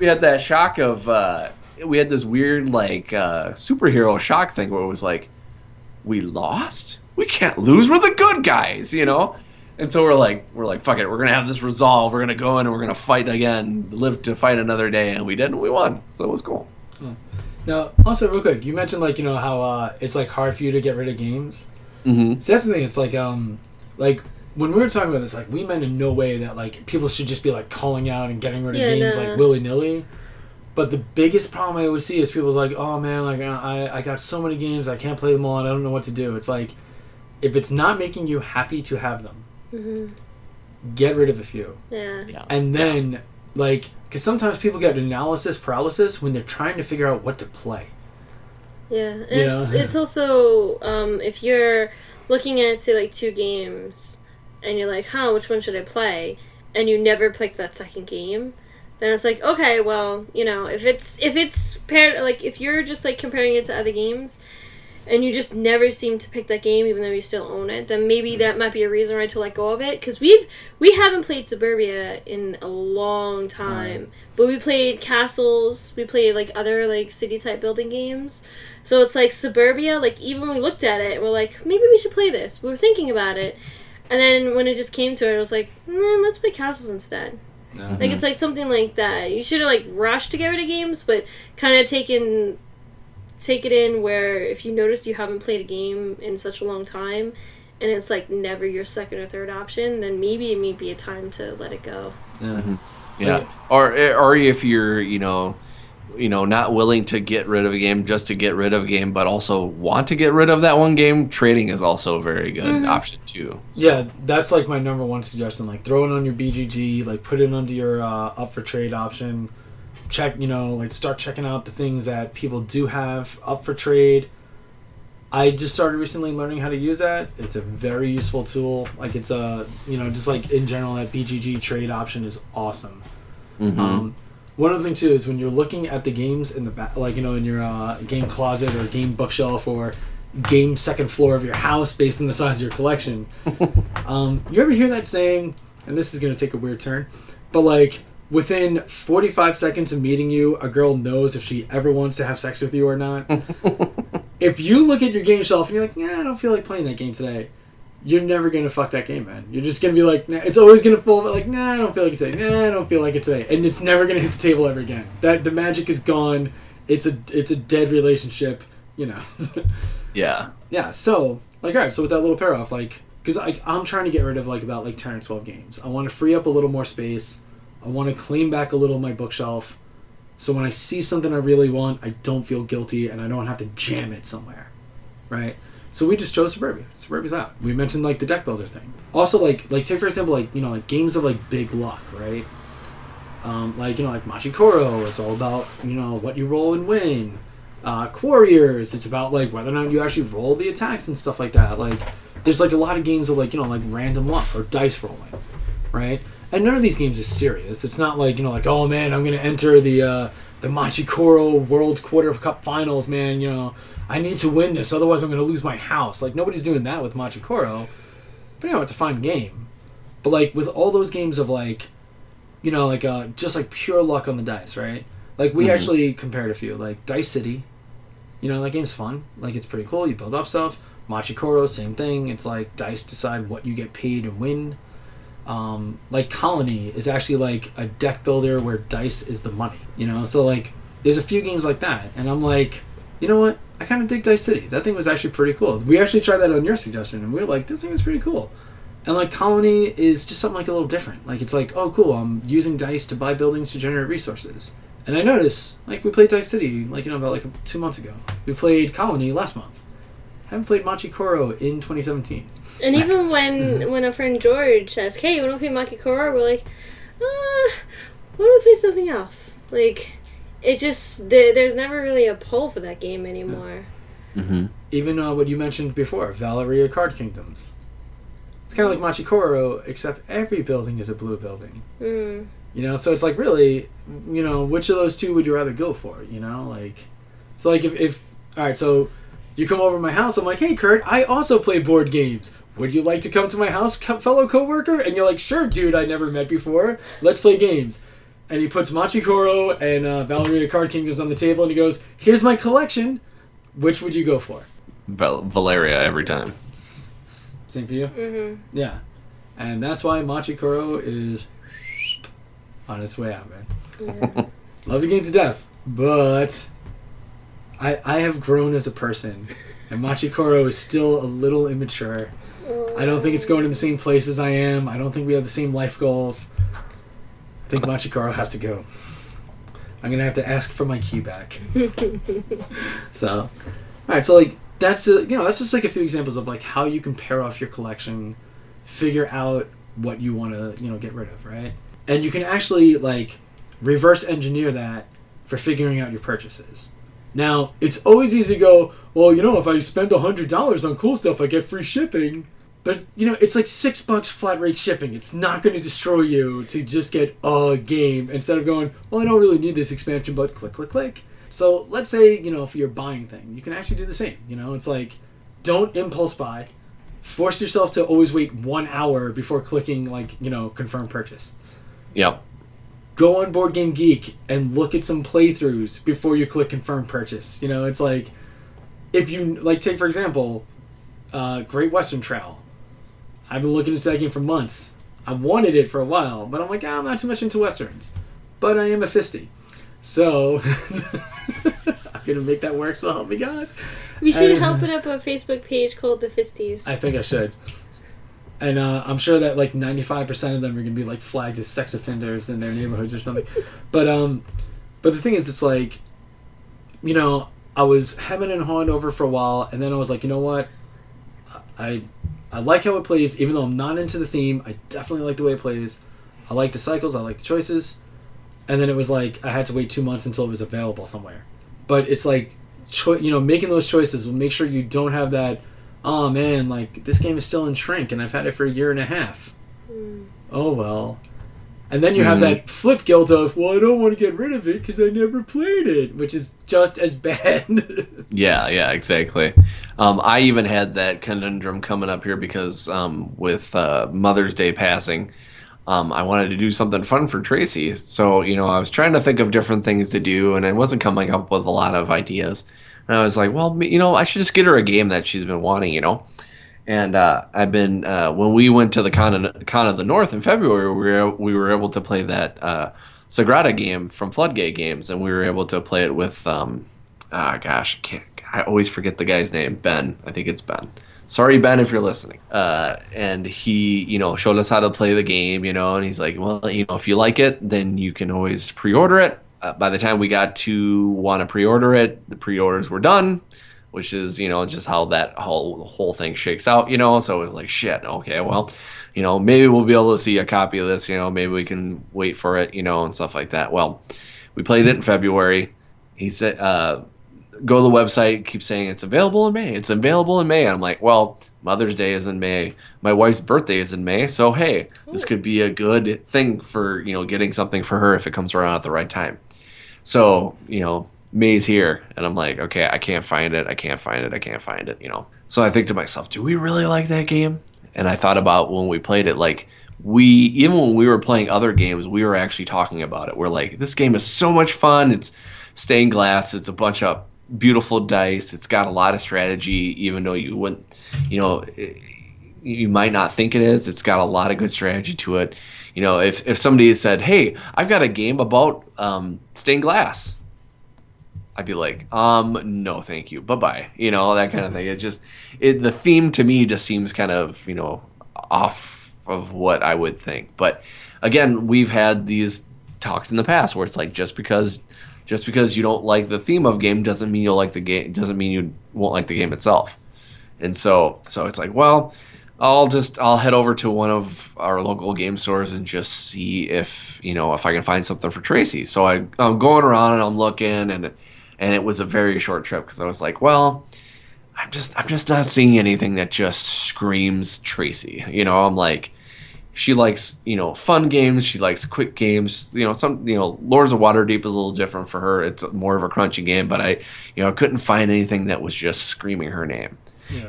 We had that shock of uh, we had this weird like uh, superhero shock thing where it was like we lost? We can't lose. We're the good guys you know and so we're like we're like fuck it we're gonna have this resolve we're gonna go in and we're gonna fight again live to fight another day and we did and we won so it was cool Now, also real quick, you mentioned like you know how uh, it's like hard for you to get rid of games. mm-hmm. So that's the thing. It's like um, like when we were talking about this, like we meant in no way that like people should just be like calling out and getting rid of Yeah, games no. like willy nilly. But the biggest problem I always see is people's like, oh man, like I I got so many games, I can't play them all, and I don't know what to do. It's like if it's not making you happy to have them, hmm get rid of a few, Yeah. yeah and then like because sometimes people get analysis paralysis when they're trying to figure out what to play. Yeah, You it's know? it's also um, if you're looking at say like two games, and you're like, huh, which one should I play? And you never pick that second game, then it's like okay, well, you know, if it's if it's paired like if you're just like comparing it to other games, and you just never seem to pick that game even though you still own it, then maybe mm-hmm. that might be a reason right to let go of it. Because we've we haven't played Suburbia in a long time, but we played Castles, we played like other like city type building games. So it's like Suburbia, like even when we looked at it, we're like, maybe we should play this. We were thinking about it. And then when it just came to it, I was like, nah, let's play Castles instead. Like mm-hmm. it's like something like that. You should have like rushed to get rid of games, but kind of taken take it in where if you notice you haven't played a game in such a long time and it's like never your second or third option, then maybe it may be a time to let it go. Yeah. Mm-hmm. Or eh, or if you're, you know, you know, not willing to get rid of a game just to get rid of a game, but also want to get rid of that one game, trading is also a very good mm-hmm. option too. Yeah, that's like my number one suggestion. Like throw it on your BGG, like put it under your uh, up for trade option. Check, you know, like start checking out the things that people do have up for trade. I just started recently learning how to use that. It's a very useful tool. Like it's a, you know, just like in general, that BGG trade option is awesome. Um, one other thing too is when you're looking at the games in the back, like you know, in your uh, game closet or game bookshelf or game second floor of your house, based on the size of your collection. *laughs* um, you ever hear that saying? And this is gonna take a weird turn, but like within 45 seconds of meeting you, a girl knows if she ever wants to have sex with you or not. *laughs* if you look at your game shelf and you're like, yeah, I don't feel like playing that game today. You're never gonna fuck that game, man. You're just gonna be like, nah, it's always gonna fall, but like, nah, I don't feel like it today. Nah, I don't feel like it today, and it's never gonna hit the table ever again. That the magic is gone. It's a it's a dead relationship. You know. *laughs* Yeah. yeah. So like, all right. So with that little pair off, like, because I'm trying to get rid of like about like ten or twelve games. I want to free up a little more space. I want to clean back a little of my bookshelf. So when I see something I really want, I don't feel guilty and I don't have to jam it somewhere. Right? So we just chose Suburbia. Suburbia's out. We mentioned like the deck builder thing. Also like like take for example like you know like games of like big luck, right? Um, like you know like Machikoro, it's all about you know what you roll and win. Uh, Quarriors, it's about like whether or not you actually roll the attacks and stuff like that. Like there's like a lot of games of like you know like random luck or dice rolling, right? And none of these games is serious. It's not like you know like oh man I'm gonna enter the uh, the Machikoro World Quarter Cup Finals, man. You know I need to win this, otherwise I'm gonna lose my house. Like nobody's doing that with Machikoro. But you know it's a fun game. But like with all those games of like, you know like uh, just like pure luck on the dice, right? Like we actually compared a few like Dice City. You know that game's fun. Like it's pretty cool. You build up stuff. Machikoro, same thing. It's like dice decide what you get paid and win. Um, like Colony is actually like a deck builder where dice is the money. You know, so like there's a few games like that, and I'm like, you know what? I kind of dig Dice City. That thing was actually pretty cool. We actually tried that on your suggestion, and we were like, this thing is pretty cool. And like Colony is just something like a little different. Like it's like, oh cool, I'm using dice to buy buildings to generate resources. And I noticed, like we played Dice City, like you know about like two months ago. We played Colony last month. Haven't played Machikoro in 2017. And even when when a friend George asks, "Hey, you want to play Machikoro?" We're like, "Uh, why don't we play something else?" Like, it just there, there's never really a pull for that game anymore. Even uh, what you mentioned before, Valeria Card Kingdoms. It's kind of like Machikoro, except every building is a blue building. Mm. You know, so it's like really, you know, which of those two would you rather go for? You know, like, so like if, if all right, so you come over to my house, I'm like, hey Kurt, I also play board games. Would you like to come to my house, co- fellow coworker? And you're like, sure, dude, I never met before. Let's play games. And he puts Machikoro and uh, Valeria Card Kingdoms on the table, and he goes, here's my collection. Which would you go for? Val- Valeria every time. Same for you? Mm-hmm. Yeah. And that's why Machikoro is on its way out, man. *laughs* Love the game to death, but I I have grown as a person, and Machikoro is still a little immature. I don't think it's going to the same place as I am. I don't think we have the same life goals. I think Machikoro has to go. I'm gonna have to ask for my key back. *laughs* so, all right. So like that's uh, you know that's just like a few examples of like how you can pair off your collection, figure out what you want to you know get rid of, right? And you can actually like reverse engineer that for figuring out your purchases. Now, it's always easy to go, well, you know, if I spend $100 on cool stuff, I get free shipping. But you know, it's like six bucks flat rate shipping. It's not going to destroy you to just get a game instead of going, well, I don't really need this expansion, but click, click, click. So let's say you know if you're buying thing, you can actually do the same. You know, it's like don't impulse buy. Force yourself to always wait one hour before clicking like you know confirm purchase. Yep. Go on Board Game Geek and look at some playthroughs before you click confirm purchase. You know, it's like if you like take for example, uh, Great Western Trail. I've been looking into that game for months. I wanted it for a while, but I'm like, ah, I'm not too much into westerns. But I am a fisty. So *laughs* I'm gonna make that work, so help me God. We should Um, open up a Facebook page called the Fisties. I think I should. And uh, I'm sure that like 95% of them are gonna be like flagged as sex offenders in their neighborhoods or something. But um, but the thing is, it's like, you know, I was hemming and hawing over for a while, and then I was like, you know what, I I like how it plays, even though I'm not into the theme. I definitely like the way it plays. I like the cycles. I like the choices. And then it was like I had to wait two months until it was available somewhere. But it's like, cho- you know, making those choices will make sure you don't have that. Oh man, like this game is still in shrink, and I've had it for a year and a half. Hmm. Oh well. And then you have Mhm. that flip guilt of, well, I don't want to get rid of it because I never played it, which is just as *laughs* bad. Yeah, yeah, exactly. Um, I even had that conundrum coming up here because um, with uh, Mother's Day passing, um, I wanted to do something fun for Tracy. So, you know, I was trying to think of different things to do, and I wasn't coming up with a lot of ideas. And I was like, well, you know, I should just get her a game that she's been wanting, you know. And uh, I've been uh, when we went to the con, con of the North in February, we were we were able to play that uh, Sagrada game from Floodgate Games, and we were able to play it with um, ah gosh, I, I always forget the guy's name. Ben, I think it's Ben. Sorry, Ben, if you're listening. Uh, and he, you know, showed us how to play the game, you know, and he's like, well, you know, if you like it, then you can always pre-order it. Uh, by the time we got to want to pre-order it, the pre-orders were done, which is, you know, just how that whole whole thing shakes out, you know. So it was like, shit, okay, well, you know, maybe we'll be able to see a copy of this, you know, maybe we can wait for it, you know, and stuff like that. Well, we played it in February. He said, uh, go to the website, keep saying it's available in May. It's available in May. I'm like, well, Mother's Day is in May. My wife's birthday is in May. So, hey, this could be a good thing for, you know, getting something for her if it comes around at the right time. So, you know, May's here. And I'm like, okay, I can't find it. I can't find it. I can't find it, you know. So I think to myself, do we really like that game? And I thought about when we played it, like, we, even when we were playing other games, we were actually talking about it. We're like, this game is so much fun. It's stained glass. It's a bunch of beautiful dice. It's got a lot of strategy, even though you wouldn't, you know, you might not think it is. It's got a lot of good strategy to it. You know, if, if somebody said, hey, I've got a game about um, stained glass, I'd be like, um, no, thank you, bye bye. You know, all that kind of thing. It just, it, the theme to me just seems kind of, you know, off of what I would think. But again, we've had these talks in the past where it's like just because just because you don't like the theme of game doesn't mean you'll like the game doesn't mean you won't like the game itself. And so so it's like, well, I'll just I'll head over to one of our local game stores and just see if you know if I can find something for Tracy. So I I'm going around and I'm looking and and it was a very short trip because I was like, well, I'm just I'm just not seeing anything that just screams Tracy. You know, I'm like she likes you know fun games she likes quick games you know some you know lords of waterdeep is a little different for her it's more of a crunchy game but i you know couldn't find anything that was just screaming her name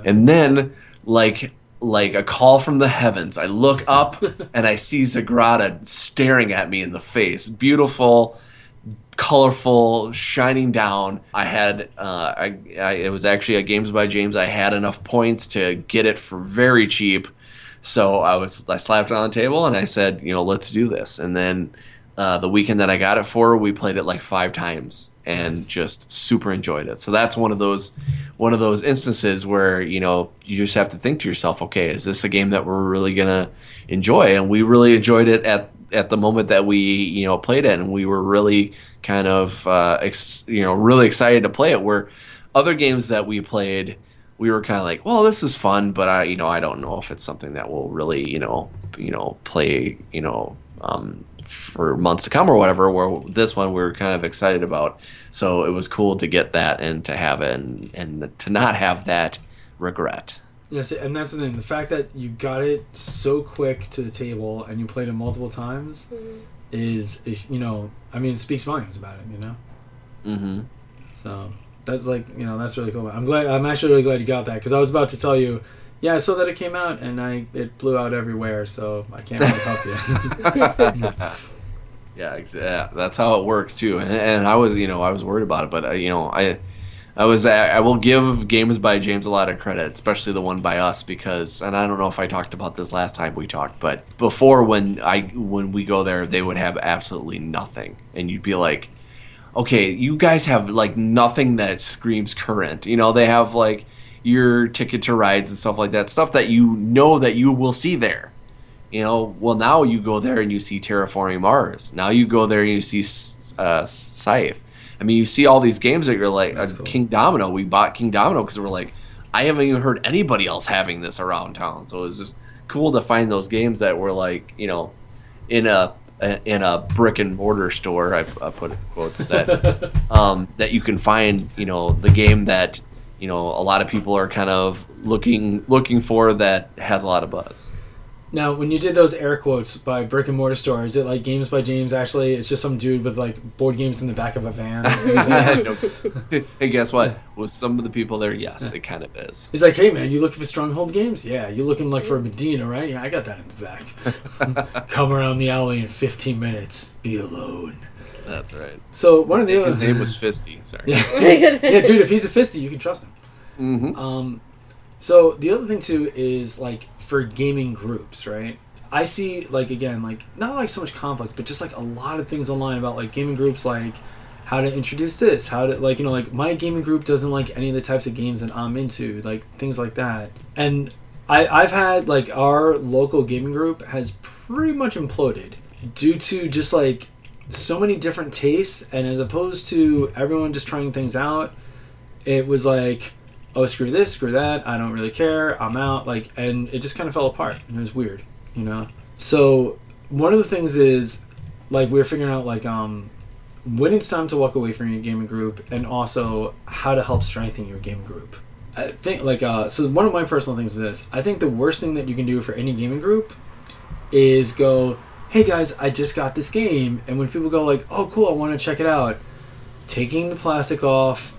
and then like like a call from the heavens i look up *laughs* and i see Sagrada staring at me in the face beautiful colorful shining down i had uh I, I it was actually at games by james i had enough points to get it for very cheap so I was I slapped it on the table and I said, you know, let's do this. And then uh, the weekend that I got it for, we played it like five times and just super enjoyed it. So that's one of those one of those instances where you know you just have to think to yourself, okay, is this a game that we're really gonna enjoy? And we really enjoyed it at at the moment that we you know played it, and we were really kind of uh, ex- you know really excited to play it. Where other games that we played we were kind of like, well, this is fun, but I, you know, I don't know if it's something that will really, you know, you know, play, you know, um, for months to come or whatever. Where this one we were kind of excited about, so it was cool to get that and to have it and and to not have that regret. Yes, and that's the thing. The fact that you got it so quick to the table and you played it multiple times is, is, you know, I mean, it speaks volumes about it. You know. Mm-hmm. So that's like you know that's really cool. I'm glad. I'm actually really glad you got that because I was about to tell you. Yeah, I saw that it came out and I it blew out everywhere, so I can't really help you. *laughs* Yeah, ex- yeah, that's how it works too. And, and I was, you know, I was worried about it, but uh, you know, I, I was, I, will give games by James a lot of credit, especially the one by us, because, and I don't know if I talked about this last time we talked, but before when I, when we go there, they would have absolutely nothing, and you'd be like, okay, you guys have like nothing that screams current. You know, they have like your ticket to rides and stuff like that, stuff that you know that you will see there you know, well now you go there and you see terraforming Mars. Now you go there and you see uh, Scythe. I mean, you see all these games that you're like uh, cool. King Domino. We bought King Domino because we're like, I haven't even heard anybody else having this around town. So it was just cool to find those games that were like, you know, in a in a brick and mortar store. I, I put in quotes that *laughs* um, that you can find, you know, the game that you know a lot of people are kind of looking looking for that has a lot of buzz. Now, when you did those air quotes by brick and mortar store, is it like games by James? Actually, it's just some dude with like board games in the back of a van. *laughs* He's *laughs* *laughs* and guess what? With some of the people there, yes, it kind of is. He's like, hey man, you looking for Stronghold games? Yeah, you looking like for a Medina, right? Yeah, I got that in the back. Come around the alley in 15 minutes. Be alone. That's right. So one of the other His name was Fisty. Sorry. yeah, yeah, dude. If he's a fisty, you can trust him. Mm-hmm. Um, so the other thing too is like for gaming groups, right? I see like again like not like so much conflict, but just like a lot of things online about like gaming groups, like how to introduce this, how to like you know like my gaming group doesn't like any of the types of games that I'm into, like things like that. And I I've had like our local gaming group has pretty much imploded due to just like so many different tastes, and as opposed to everyone just trying things out, it was like oh screw this screw that i don't really care i'm out like and it just kind of fell apart and it was weird you know? So one of the things is like we are figuring out like um when it's time to walk away from your gaming group and also how to help strengthen your gaming group. I think like uh so one of my personal things is this i think the worst thing that you can do for any gaming group is go hey guys i just got this game and when people go like oh cool i want to check it out taking the plastic off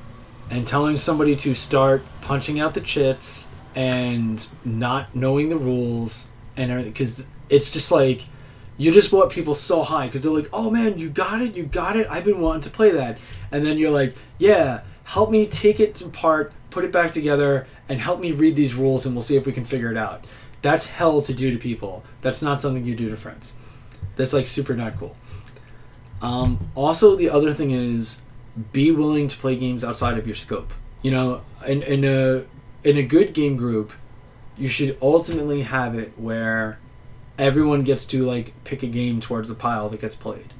and telling somebody to start punching out the chits and not knowing the rules and everything because it's just like you just want people so high because they're like oh man you got it you got it i've been wanting to play that. And then you're like yeah help me take it apart put it back together and help me read these rules and we'll see if we can figure it out. That's hell to do to people. That's not something you do to friends. That's like super not cool. Um, also the other thing is be willing to play games outside of your scope. You know, in, in a in a good game group, you should ultimately have it where everyone gets to like pick a game towards the pile that gets played.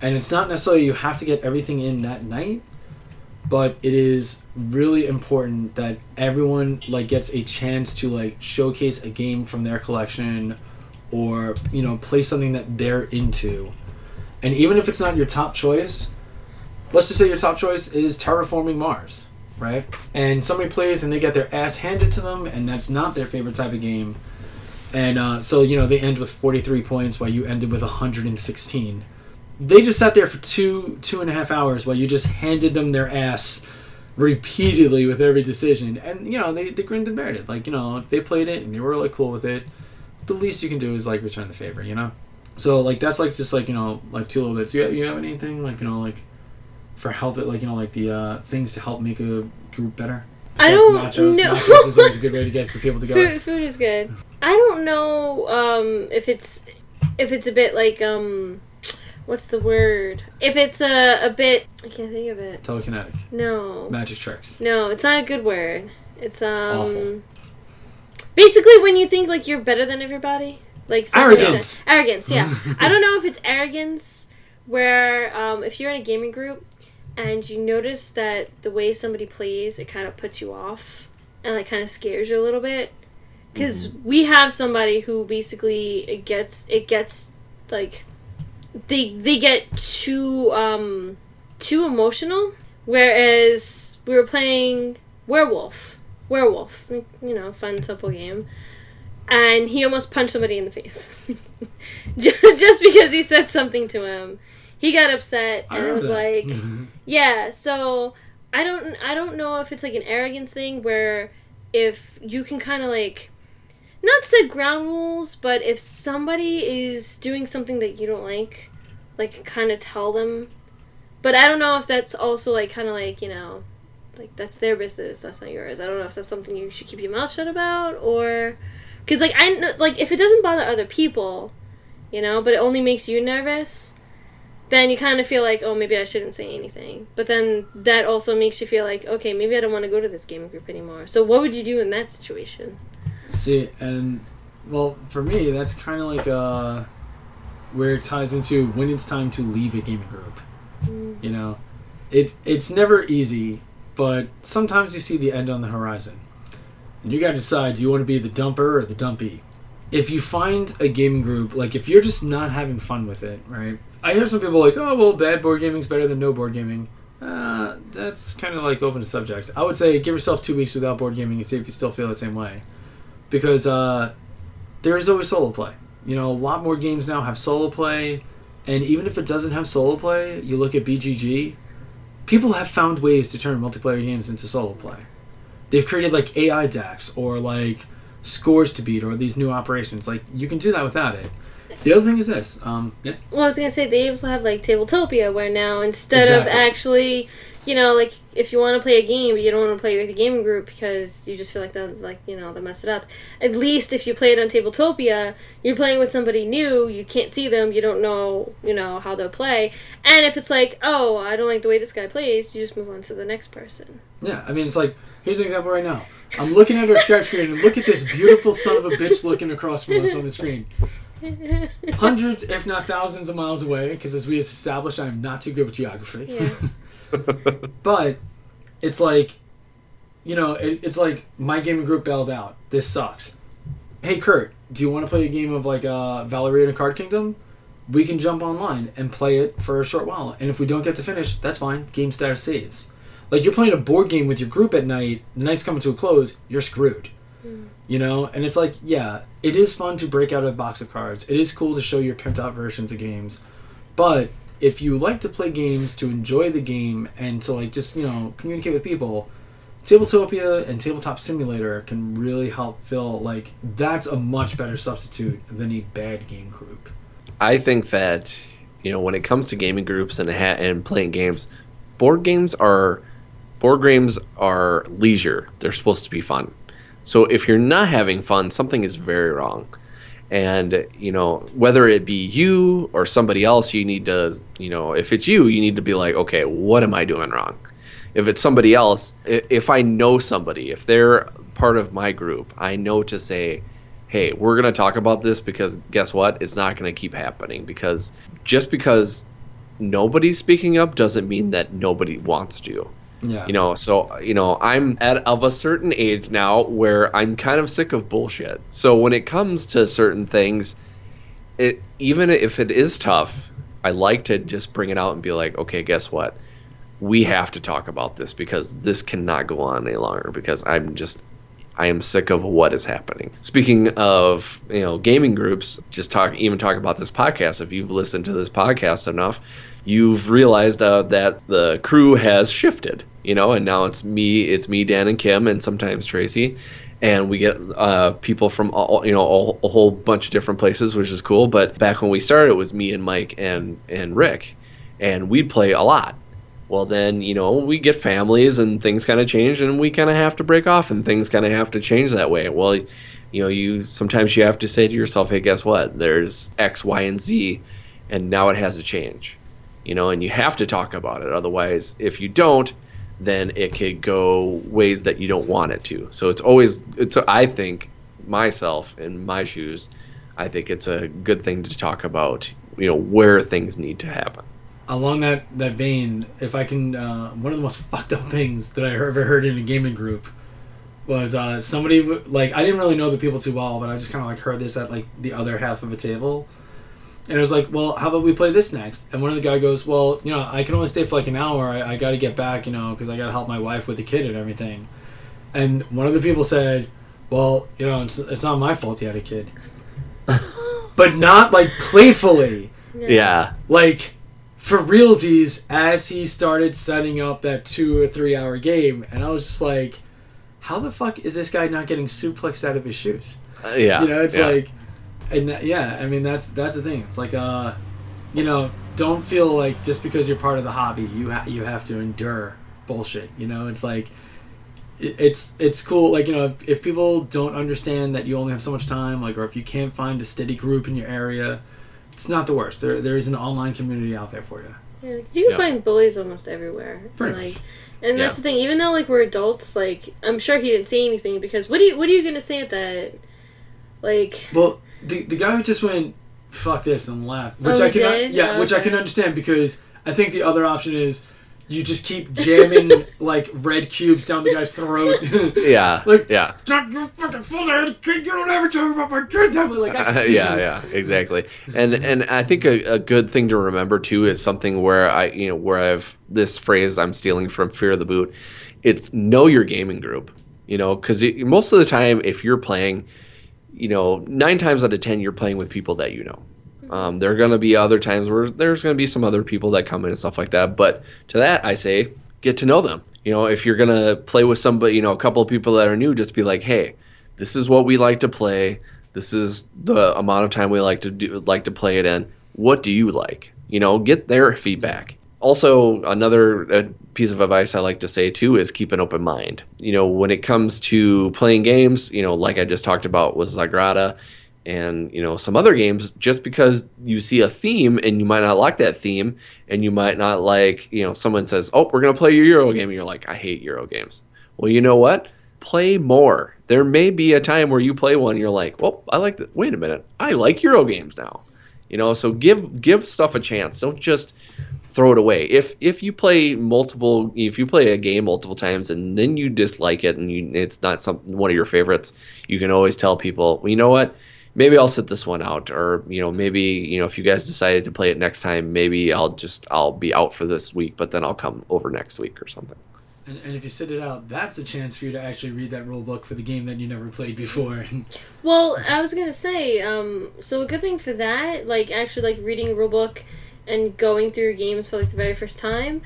And it's not necessarily you have to get everything in that night, but it is really important that everyone like gets a chance to like showcase a game from their collection or, you know, play something that they're into. And even if it's not your top choice, let's just say your top choice is terraforming Mars, right? And somebody plays and they get their ass handed to them, and that's not their favorite type of game. And uh, so you know they end with 43 points while you ended with 116. They just sat there for two two and a half hours while you just handed them their ass repeatedly with every decision, and you know they, they grinned and bared it. Like you know if they played it and they were like cool with it, the least you can do is like return the favor, you know. So like that's like just like you know like two little bits. You you have anything like you know like for help it like you know like the uh, things to help make a group better? I don't nachos. know. Nachos is always a good way to get people *laughs* together. Food, food is good. I don't know um, if it's if it's a bit like um, what's the word? If it's a a bit, I can't think of it. Telekinetic, No, magic tricks. no, it's not a good word. It's um, Awful. basically when you think like you're better than everybody, like something like. Arrogance. Arrogance, yeah. *laughs* I don't know if it's arrogance where um, if you're in a gaming group and you notice that the way somebody plays, it kind of puts you off and like kind of scares you a little bit. Because we have somebody who basically it gets it gets like they they get too um too emotional. Whereas we were playing werewolf werewolf, like, you know, fun simple game, and he almost punched somebody in the face, *laughs* Ju- just because he said something to him. He got upset and it was remember like, *laughs* yeah. So I don't I don't know if it's like an arrogance thing where if you can kind of like not set ground rules, but if somebody is doing something that you don't like, like kind of tell them. But I don't know if that's also like kind of like you know, like that's their business. That's not yours. I don't know if that's something you should keep your mouth shut about or, because like I like if it doesn't bother other people, you know, but it only makes you nervous. Then you kind of feel like, oh, maybe I shouldn't say anything. But then that also makes you feel like, okay, maybe I don't want to go to this gaming group anymore. So what would you do in that situation? See, and well, for me, that's kind of like uh, where it ties into when it's time to leave a gaming group. You know, it it's never easy, but sometimes you see the end on the horizon, and you got to decide: do you want to be the dumper or the dumpy? If you find a gaming group, like if you're just not having fun with it, right? I hear some people like, "Oh, well, bad board gaming's better than no board gaming." Uh, that's kind of like open to subject. I would say give yourself two weeks without board gaming and see if you still feel the same way because uh, there is always solo play. You know, a lot more games now have solo play, and even if it doesn't have solo play, you look at BGG, people have found ways to turn multiplayer games into solo play. They've created like AI decks or like scores to beat or these new operations. Like you can do that without it. The other thing is this. Um, yes. Well, I was gonna say they also have like Tabletopia, where now instead of actually, you know, like if you want to play a game, but you don't want to play with a gaming group because you just feel like that, like you know, they mess it up. At least if you play it on Tabletopia, you're playing with somebody new. You can't see them. You don't know, you know, how they'll play. And if it's like, oh, I don't like the way this guy plays, you just move on to the next person. Yeah, I mean, it's like here's an example right now. I'm looking at our Skype screen and look at this beautiful son of a bitch looking across from us on the screen. Hundreds, if not thousands, of miles away. Because as we established, I am not too good with geography. Yeah. *laughs* but it's like, you know, it, it's like my gaming group bailed out. This sucks. Hey Kurt, do you want to play a game of like uh, Valeria Card Kingdom? We can jump online and play it for a short while. And if we don't get to finish, that's fine. Game status saves. Like you're playing a board game with your group at night. The night's coming to a close. You're screwed. You know, and it's like, yeah, it is fun to break out a box of cards. It is cool to show your pimped out versions of games. But if you like to play games to enjoy the game and to like just, you know, communicate with people, Tabletopia and Tabletop Simulator can really help fill like that's a much better substitute than a bad game group. I think that you know when it comes to gaming groups and ha- and playing games, board games are board games are leisure. They're supposed to be fun. So if you're not having fun, something is very wrong. And you know whether it be you or somebody else, you need to you know if it's you, you need to be like, okay, what am I doing wrong? If it's somebody else, if I know somebody, if they're part of my group, I know to say, hey, we're going to talk about this because guess what? It's not going to keep happening because just because nobody's speaking up doesn't mean that nobody wants to. Yeah. You know, so you know, I'm at of a certain age now where I'm kind of sick of bullshit. So when it comes to certain things, it even if it is tough, I like to just bring it out and be like, okay, guess what? We have to talk about this because this cannot go on any longer because I'm just I am sick of what is happening. Speaking of, you know, gaming groups, just talk even talk about this podcast. If you've listened to this podcast enough, you've realized uh, that the crew has shifted, you know, and now it's me, it's me, Dan, and Kim, and sometimes Tracy, and we get uh, people from all, you know all, a whole bunch of different places, which is cool. But back when we started, it was me and Mike and and Rick, and we'd play a lot. Well, then you know we get families and things kind of change, and we kind of have to break off, and things kind of have to change that way. Well, you know, you sometimes you have to say to yourself, "Hey, guess what? There's X, Y, and Z, and now it has to change." You know, and you have to talk about it. Otherwise, if you don't, then it could go ways that you don't want it to. So it's always it's I think myself in my shoes, I think it's a good thing to talk about, you know, where things need to happen. along that that vein, if I can, uh, one of the most *laughs* fucked up things that I ever heard in a gaming group was uh, somebody like I didn't really know the people too well, but I just kind of like heard this at like the other half of a table, and it was like, well, how about we play this next? And one of the guy goes, well, you know, I can only stay for like an hour. I, I got to get back, you know, because I got to help my wife with the kid and everything. And one of the people said, "Well, you know, it's, it's not my fault you had a kid," *laughs* but not like playfully, Yeah. like for realsies. As he started setting up that two or three hour game, and I was just like, "How the fuck is this guy not getting suplexed out of his shoes?" Uh, yeah. you know it's yeah. like and that, yeah i mean that's that's the thing it's like uh you know don't feel like just because you're part of the hobby you ha- you have to endure bullshit you know it's like it- it's it's cool like you know if, if people don't understand that you only have so much time like or if you can't find a steady group in your area it's not the worst there there is an online community out there for you Yeah, like, you can Yeah. find bullies almost everywhere. Pretty like, much. and that's Yeah. the thing. Even though like we're adults, like I'm sure he didn't say anything because what do you what are you gonna say at that? Like, Well, the the guy who just went fuck this and left, which Oh, I can uh, did? yeah, Oh, which I can understand because I think the other option is you just keep jamming *laughs* like red cubes down the guy's throat. *laughs* Yeah. *laughs* like yeah. John, you fucking full-headed kid, you don't ever talk about my kid that way. Like I uh, can see yeah, you. yeah, exactly. And and I think a, a good thing to remember too is something where I you know where I've this phrase I'm stealing from Fear of the Boot. It's know your gaming group. You know, because most of the time, if you're playing, you know, nine times out of ten, you're playing with people that you know. Um, there are going to be other times where there's going to be some other people that come in and stuff like that. But to that, I say, get to know them. You know, if you're going to play with somebody, you know, a couple of people that are new, just be like, hey, this is what we like to play. This is the amount of time we like to do, like to play it in. What do you like? You know, get their feedback. Also, another uh, piece of advice I like to say too is keep an open mind. You know, when it comes to playing games, you know, like I just talked about with Sagrada and you know some other games just because you see a theme and you might not like that theme and you might not like you know someone says oh we're going to play your euro game and you're like i hate euro games. Well you know what? Play more. There may be a time where you play one and you're like well i like that wait a minute. I like euro games now. You know so give give stuff a chance. Don't just throw it away if if you play multiple if you play a game multiple times and then you dislike it and you it's not some one of your favorites you can always tell people well, you know what maybe I'll sit this one out, or you know, maybe you know, if you guys decided to play it next time, maybe I'll just I'll be out for this week, but then I'll come over next week or something. And, and if you sit it out, that's a chance for you to actually read that rule book for the game that you never played before. *laughs* well, I was gonna say, um, so a good thing for that, like actually like reading a rule book and going through games for like the very first time,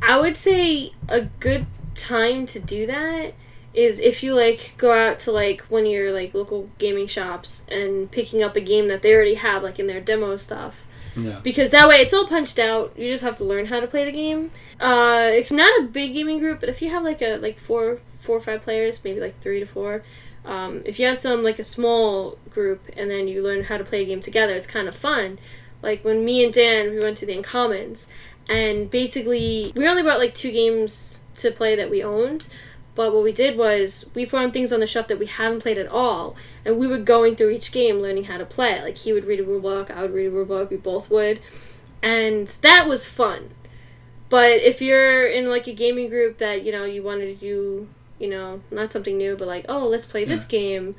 I would say a good time to do that is if you like go out to like one of your like local gaming shops and picking up a game that they already have like in their demo stuff. Yeah. because that way it's all punched out. You just have to learn how to play the game. Uh it's not a big gaming group but if you have like a like four four or five players maybe like three to four um, if you have some like a small group and then you learn how to play a game together it's kind of fun like when me and dan we went to the uncommons and basically we only brought like two games to play that we owned but what we did was we found things on the shelf that we haven't played at all, and we were going through each game learning how to play. Like he would read a rule book, I would read a rule book, we both would, and that was fun. But if you're in like a gaming group that you know you wanted to do, you know, not something new, but like oh let's play this game,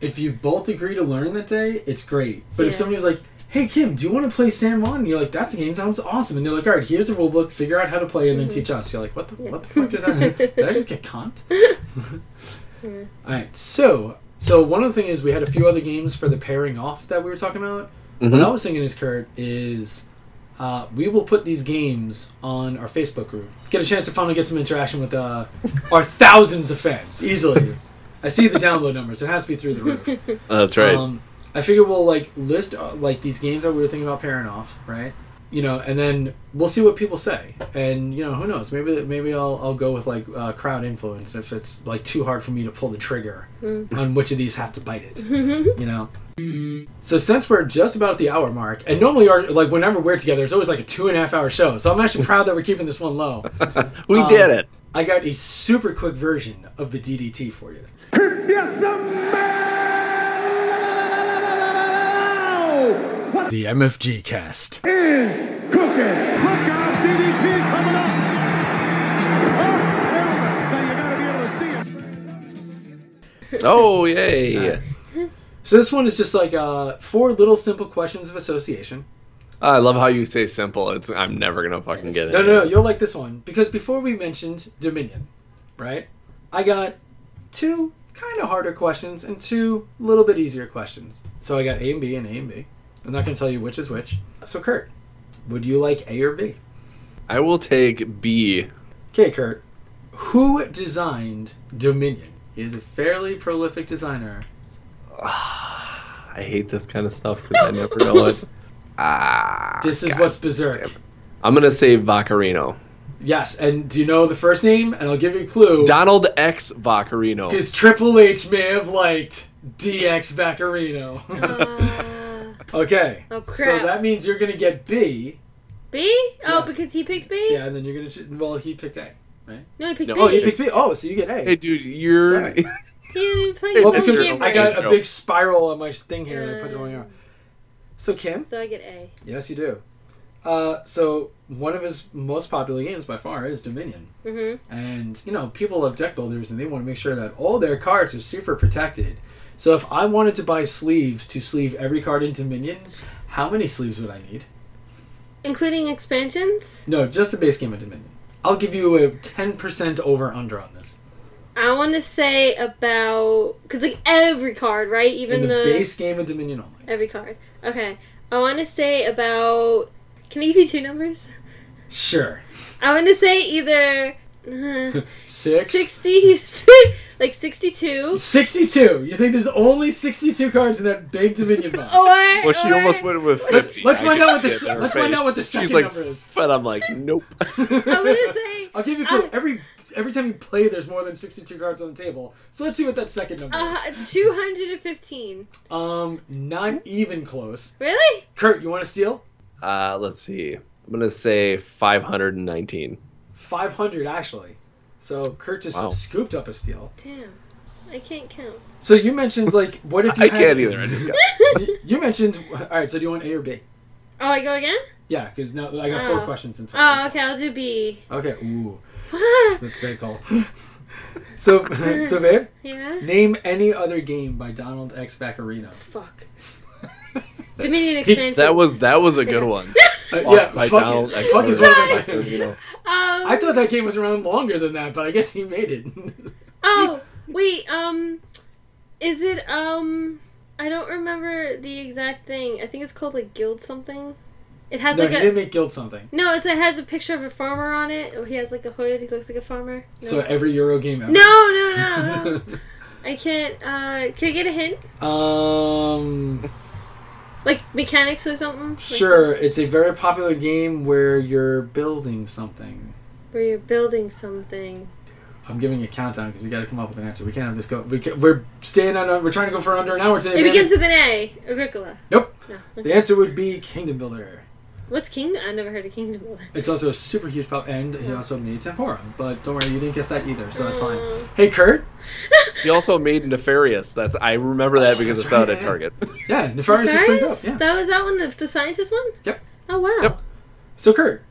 If you both agree to learn that day, it's great. But if Yeah. somebody was like, "Hey Kim, do you want to play San Juan?" And you're like, "That's a game sounds awesome," and they're like, "All right, here's the rule book. Figure out how to play, and then teach us." You're like, "What the Mm-hmm. Yeah. what the fuck does *laughs* that? Did I just get conned?" All right, so so one of the things is we had a few other games for the pairing off that we were talking about. What I was thinking is, Kurt, is uh, we will put these games on our Facebook group. Get a chance to finally get some interaction with uh, our thousands of fans easily. I see the download numbers. It has to be through the roof. *laughs* That's right. Um, I figure we'll like list uh, like these games that we were thinking about pairing off, right? You know, and then we'll see what people say, and you know, who knows? Maybe maybe I'll I'll go with like uh, crowd influence if it's like too hard for me to pull the trigger on which of these have to bite it. *laughs* you know. So since we're just about at the hour mark, and normally our like whenever we're together, it's always like a two and a half hour show. So I'm actually proud that we're keeping this one low. *laughs* we um, did it. I got a super quick version of the DDT for you. Yes, man! What The MFG cast. is cooking? Look out, DDP coming up! Oh, now you gotta be able to see. Oh yay! *laughs* So this one is just like uh, four little simple questions of association. I love how you say simple. It's I'm never gonna fucking get it. No, no, no, you'll like this one because before we mentioned Dominion, right? I got two kind of harder questions and two little bit easier questions. So I got A and B and A and B. I'm not going to tell you which is which. So Kurt, would you like A or B? I will take B. Okay, Kurt. Who designed Dominion? He is a fairly prolific designer. *sighs* I hate this kind of stuff because I never know it. *laughs* Ah, This is God what's berserk. I'm gonna say Vaccarino. Yes, and do you know the first name? And I'll give you a clue. Donald X Vaccarino. Because Triple H may have liked DX Baccarino. Uh, *laughs* okay. Oh, crap. So that means you're gonna get B. B? Oh, Yes. because he picked B? Yeah, and then you're gonna. ch- Well, he picked A. Right? No, he picked No. B. Oh, he picked B. Oh, so you get A. Hey, dude, you're. Sorry. *laughs* He played Hey, well, his because I got a big spiral on my thing here, and I put the wrong Uh, arrow. So Kim, So I get A. yes, you do. Uh, so one of his most popular games by far is Dominion. Mm-hmm. And you know, people love deck builders, and they want to make sure that all their cards are super protected. So if I wanted to buy sleeves to sleeve every card in Dominion, how many sleeves would I need? Including expansions? No, just the base game of Dominion. I'll give you a ten percent over under on this. I want to say about because like every card, right? Even the, the, base game of Dominion only. every card. Okay, I want to say about. Can I give you two numbers? Sure. I want to say either *laughs* uh, Six. sixty, *laughs* like sixty-two, 62. You think there's only 62 cards in that big Dominion box? or Well, she or- almost went with 50. let's find out what the see it s- in her let's find out what the She's second like, number is. But I'm like, nope. I want to say I'll give you a clue. Uh, every every time you play, there's more than 62 cards on the table. So let's see what that second number uh, is. two hundred and fifteen. Um, not even close. Really? Kurt, you want to steal? Uh, let's see. I'm gonna say 519. 500 actually. So Kurt just Wow. scooped up a steal. Damn, I can't count. So you mentioned like, what if *laughs* you I had- can't either. I just got. *laughs* You mentioned. All right. So do you want A or B? Oh, I go again? Yeah, because now I got four questions in Oh, okay, I'll do B. Okay. Ooh, *laughs* that's very cool. So, so babe, yeah. name any other game by Donald X Vaccarino. Fuck. Dominion expansion. That was that was a good one. *laughs* Uh, yeah, by fuck, Donald it. Fuck is one of my You know. *laughs* Um, I thought that game was around longer than that, but I guess he made it. *laughs* Oh, wait. Um, is it um? I don't remember the exact thing. I think it's called like guild something. It has no, like he a didn't make Guild something. no. It's, it has a picture of a farmer on it. Or he has like a hood. He looks like a farmer. No. So every Euro game ever. no, no, no, no. I can't. Uh, can I get a hint? um, Like mechanics or something? Like sure. this? It's a very popular game where you're building something. Where you're building something. I'm giving a countdown because you got to come up with an answer. We can't have this go. We we're staying on. We're trying to go for under an hour today. It begins with an A. Agricola. Nope. No. The answer would be Kingdom Builder. What's Kingdom? I never heard of Kingdom Builder. It's also a super huge pop, and he also made Tempora. But don't worry, you didn't guess that either, so that's fine. Mm. Hey, Kurt. *laughs* He also made Nefarious. That's I remember that because That's it's out at. Target. *laughs* Yeah, Nefarious just brings up. Nefarious? Yeah. That was that one, the, the scientist one? Yep. Oh, wow. Yep. So, Kurt,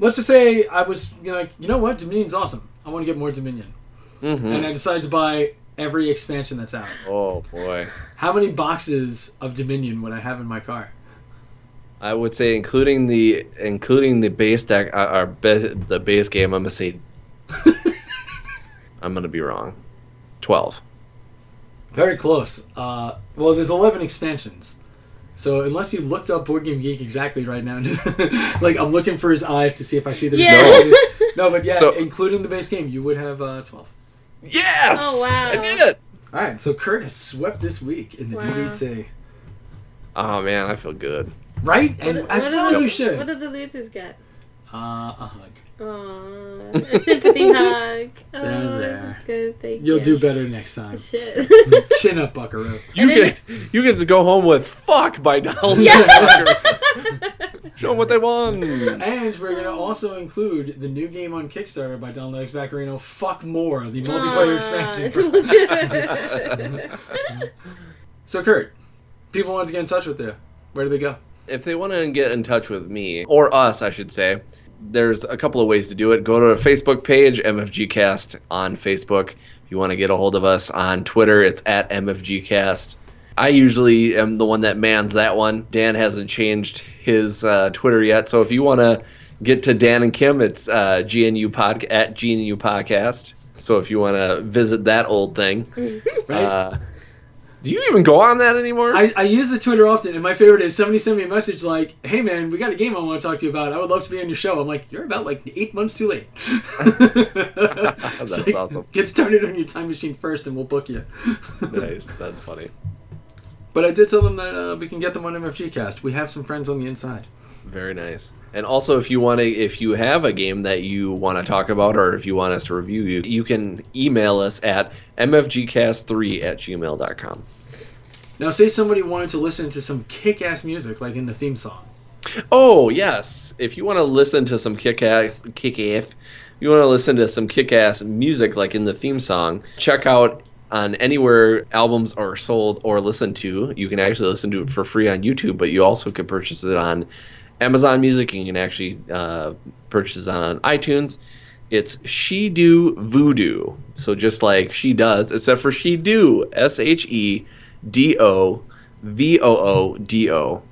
let's just say I was you know, like, you know what, Dominion's awesome. I want to get more Dominion, hmm and I decided to buy every expansion that's out. Oh boy. How many boxes of Dominion would I have in my car? I would say including the including the base deck uh, or be, the base game. I'm gonna say. *laughs* I'm gonna be wrong. Twelve. Very close. Uh, well, there's 11 expansions. So unless you looked up Board Game Geek exactly right now, *laughs* just, like I'm looking for his eyes to see if I see the Yeah. *laughs* no, but yeah, So- including the base game, you would have uh, 12. Yes. Oh, wow. I did it. All right, so Kurt has swept this week in the Wow. DDC, Oh man, I feel good. Right? And What- as what well the- you should. What do the losers get? uh, a hug. Aww, a sympathy *laughs* hug. Oh, There, this there. is good. Thank You'll you. do better next time. Shit. *laughs* *laughs* Chin up, Buckaroo. You And then- get you get to go home with "fuck" by Donald. Yeah. Show them what they won. And we're gonna also include the new game on Kickstarter by Don Lex Vaccarino, Fuck More, the multiplayer expansion. So Kurt, people want to get in touch with you. Where do they go? If they want to get in touch with me or us, I should say, there's a couple of ways to do it. Go to our Facebook page, MFGcast on Facebook. If you want to get a hold of us on Twitter, it's at MFGcast. I usually am the one that mans that one. Dan hasn't changed his uh, Twitter yet, so if you want to get to Dan and Kim, it's uh, GNU pod at GNU podcast. So if you want to visit that old thing, *laughs* Right? uh, do you even go on that anymore? I, I use the Twitter often, and my favorite is somebody sent me a message like, "Hey man, we got a game I want to talk to you about. I would love to be on your show." I'm like, "You're about like eight months too late." *laughs* That's like, awesome. Get started on your time machine first, and we'll book you. *laughs* nice. That's funny. But I did tell them that uh, we can get them on MFG Cast. We have some friends on the inside. Very nice. And also, if you want to, if you have a game that you want to talk about, or if you want us to review, you you can email us at mfgcast3 at gmail.com. Now, say somebody wanted to listen to some kick-ass music, like in the theme song. Oh yes, if you want to listen to some kick ass, kick ass, you want to listen to some kick ass music like in the theme song, check out on anywhere albums are sold or listened to. You can actually listen to it for free on YouTube, but you also can purchase it on Amazon Music. You can actually uh, purchase on iTunes. It's She Do Voodoo. So just like she does, except for She Do, S H E D O V O O D O.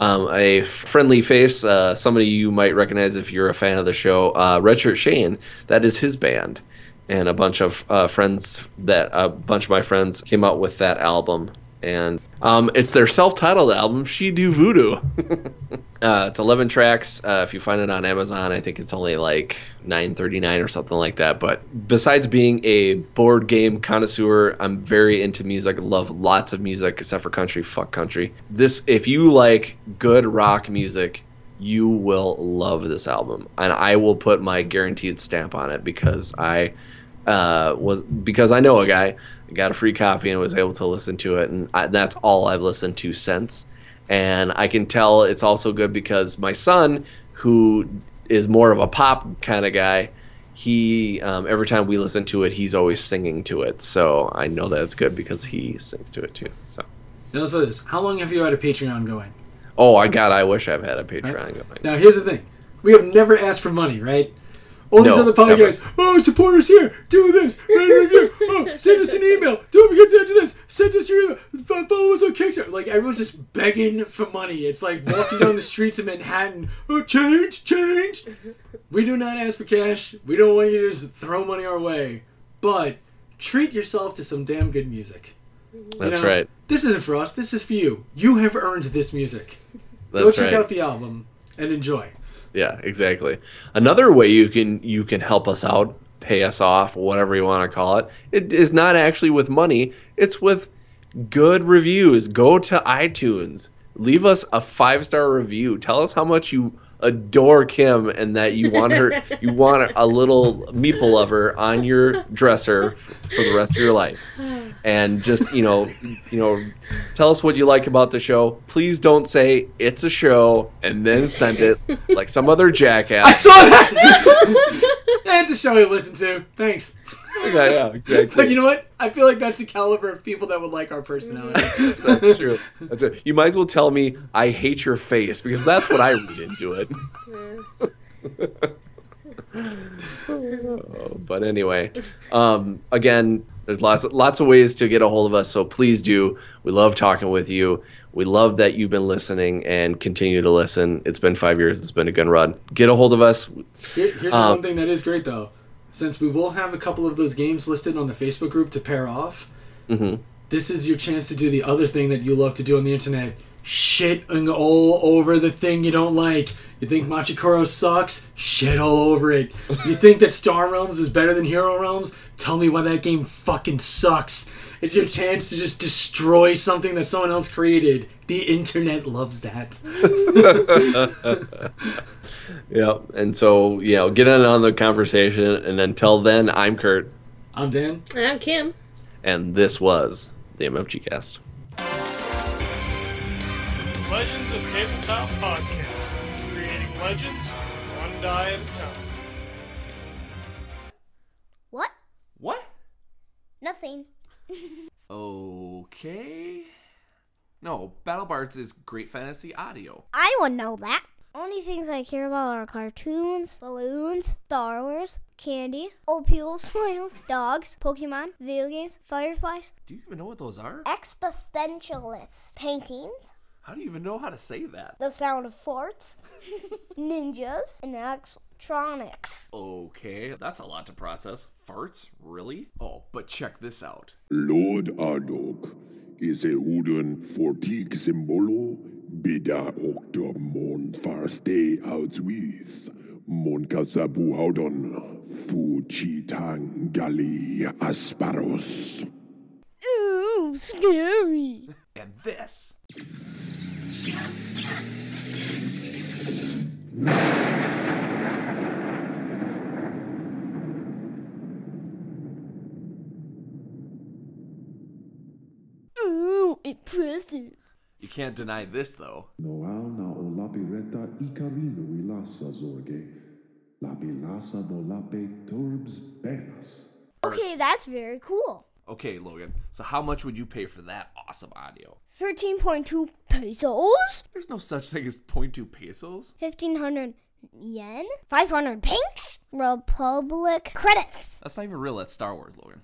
Um, a friendly face, uh, somebody you might recognize if you're a fan of the show, uh, Shane. That is his band, and a bunch of uh, friends that a bunch of my friends came out with that album, and um, it's their self-titled album, She Do Voodoo. *laughs* uh, it's 11 tracks. Uh, if you find it on Amazon, I think it's only like 9.39 or something like that. But besides being a board game connoisseur, I'm very into music. Love lots of music, except for country. Fuck country. This, if you like good rock music, you will love this album, and I will put my guaranteed stamp on it because I uh, was because I know a guy got a free copy and was able to listen to it, and I, that's all I've listened to since. And I can tell it's also good because my son, who is more of a pop kind of guy, he um, every time we listen to it, he's always singing to it. So I know that it's good because he sings to it too. So. Now, so this: How long have you had a Patreon going? Oh, I God, I wish I've had a Patreon going. Now, here's the thing: we have never asked for money, right? All these other podcasts, oh, support us here, do this, write a review, oh, send us an email, don't forget to do this, send us your email, follow us on Kickstarter. Like everyone's just begging for money. It's like walking down the streets of Manhattan, oh, change, change. We do not ask for cash. We don't want you to just throw money our way, but treat yourself to some damn good music. You That's know, right. This isn't for us. This is for you. You have earned this music. That's Go check right. out the album and enjoy. Yeah, exactly. Another way you can you can help us out, pay us off, whatever you want to call it, it is not actually with money. It's with good reviews. Go to iTunes, leave us a five star review. Tell us how much you adore Kim and that you want her, *laughs* you want a little meeple lover on your dresser for the rest of your life. *sighs* *sighs* *sighs* And just you know, you know, tell us what you like about the show. Please don't say it's a show and then send it like some other jackass. I saw that. *laughs* that's a show you listen to. Thanks. yeah, yeah, exactly. But you know what? I feel like that's the caliber of people that would like our personality. *laughs* That's true. That's it. You might as well tell me I hate your face because that's what I read into it. *laughs* Oh, but anyway, um, again, there's lots lots of ways to get a hold of us. So please do. We love talking with you. We love that you've been listening and continue to listen. It's been five years. It's been a good run. Get a hold of us. Here- here's Um, one thing that is great though. Since we will have a couple of those games listed on the Facebook group to pair off, Mhm. this is your chance to do the other thing that you love to do on the internet. Shitting all over the thing you don't like. You think Machikoro sucks? Shit all over it. You think that Star Realms is better than Hero Realms? Tell me why that game fucking sucks. It's your chance to just destroy something that someone else created. The internet loves that. *laughs* Yeah. And so, you know, get in on the conversation. And until then, I'm Kurt. I'm Dan. And I'm Kim. And this was the MFG cast. Legends of Tabletop Podcast. Creating legends, one die at a time. What? What? Nothing. *laughs* Okay. No, Battle Bards is great fantasy audio. I would know that. Only things I care about are cartoons, balloons, Star Wars, candy, old people *laughs* smiles, dogs, Pokemon, video games, fireflies, Do you even know what those are? existentialist paintings, How do you even know how to say that? The sound of farts, *laughs* ninjas, and electronics. Okay, that's a lot to process. Farts? Really? Oh, but check this out. Lord Adok is a wooden fortik symbolo bida okta mon farste outwis mon kasabu haudon fuchitang gali asparos. Ooh, scary. And this. Ooh, impressive. You can't deny this, though. Noal na o lapi reta ikarino i zorge. Lapi lasa turbs benas. Okay, that's very cool. Okay, Logan, so how much would you pay for that awesome audio? 13.2 pesos? There's no such thing as 0.2 pesos. 1500 yen? 500 pinks? Republic credits. That's not even real, that's Star Wars, Logan.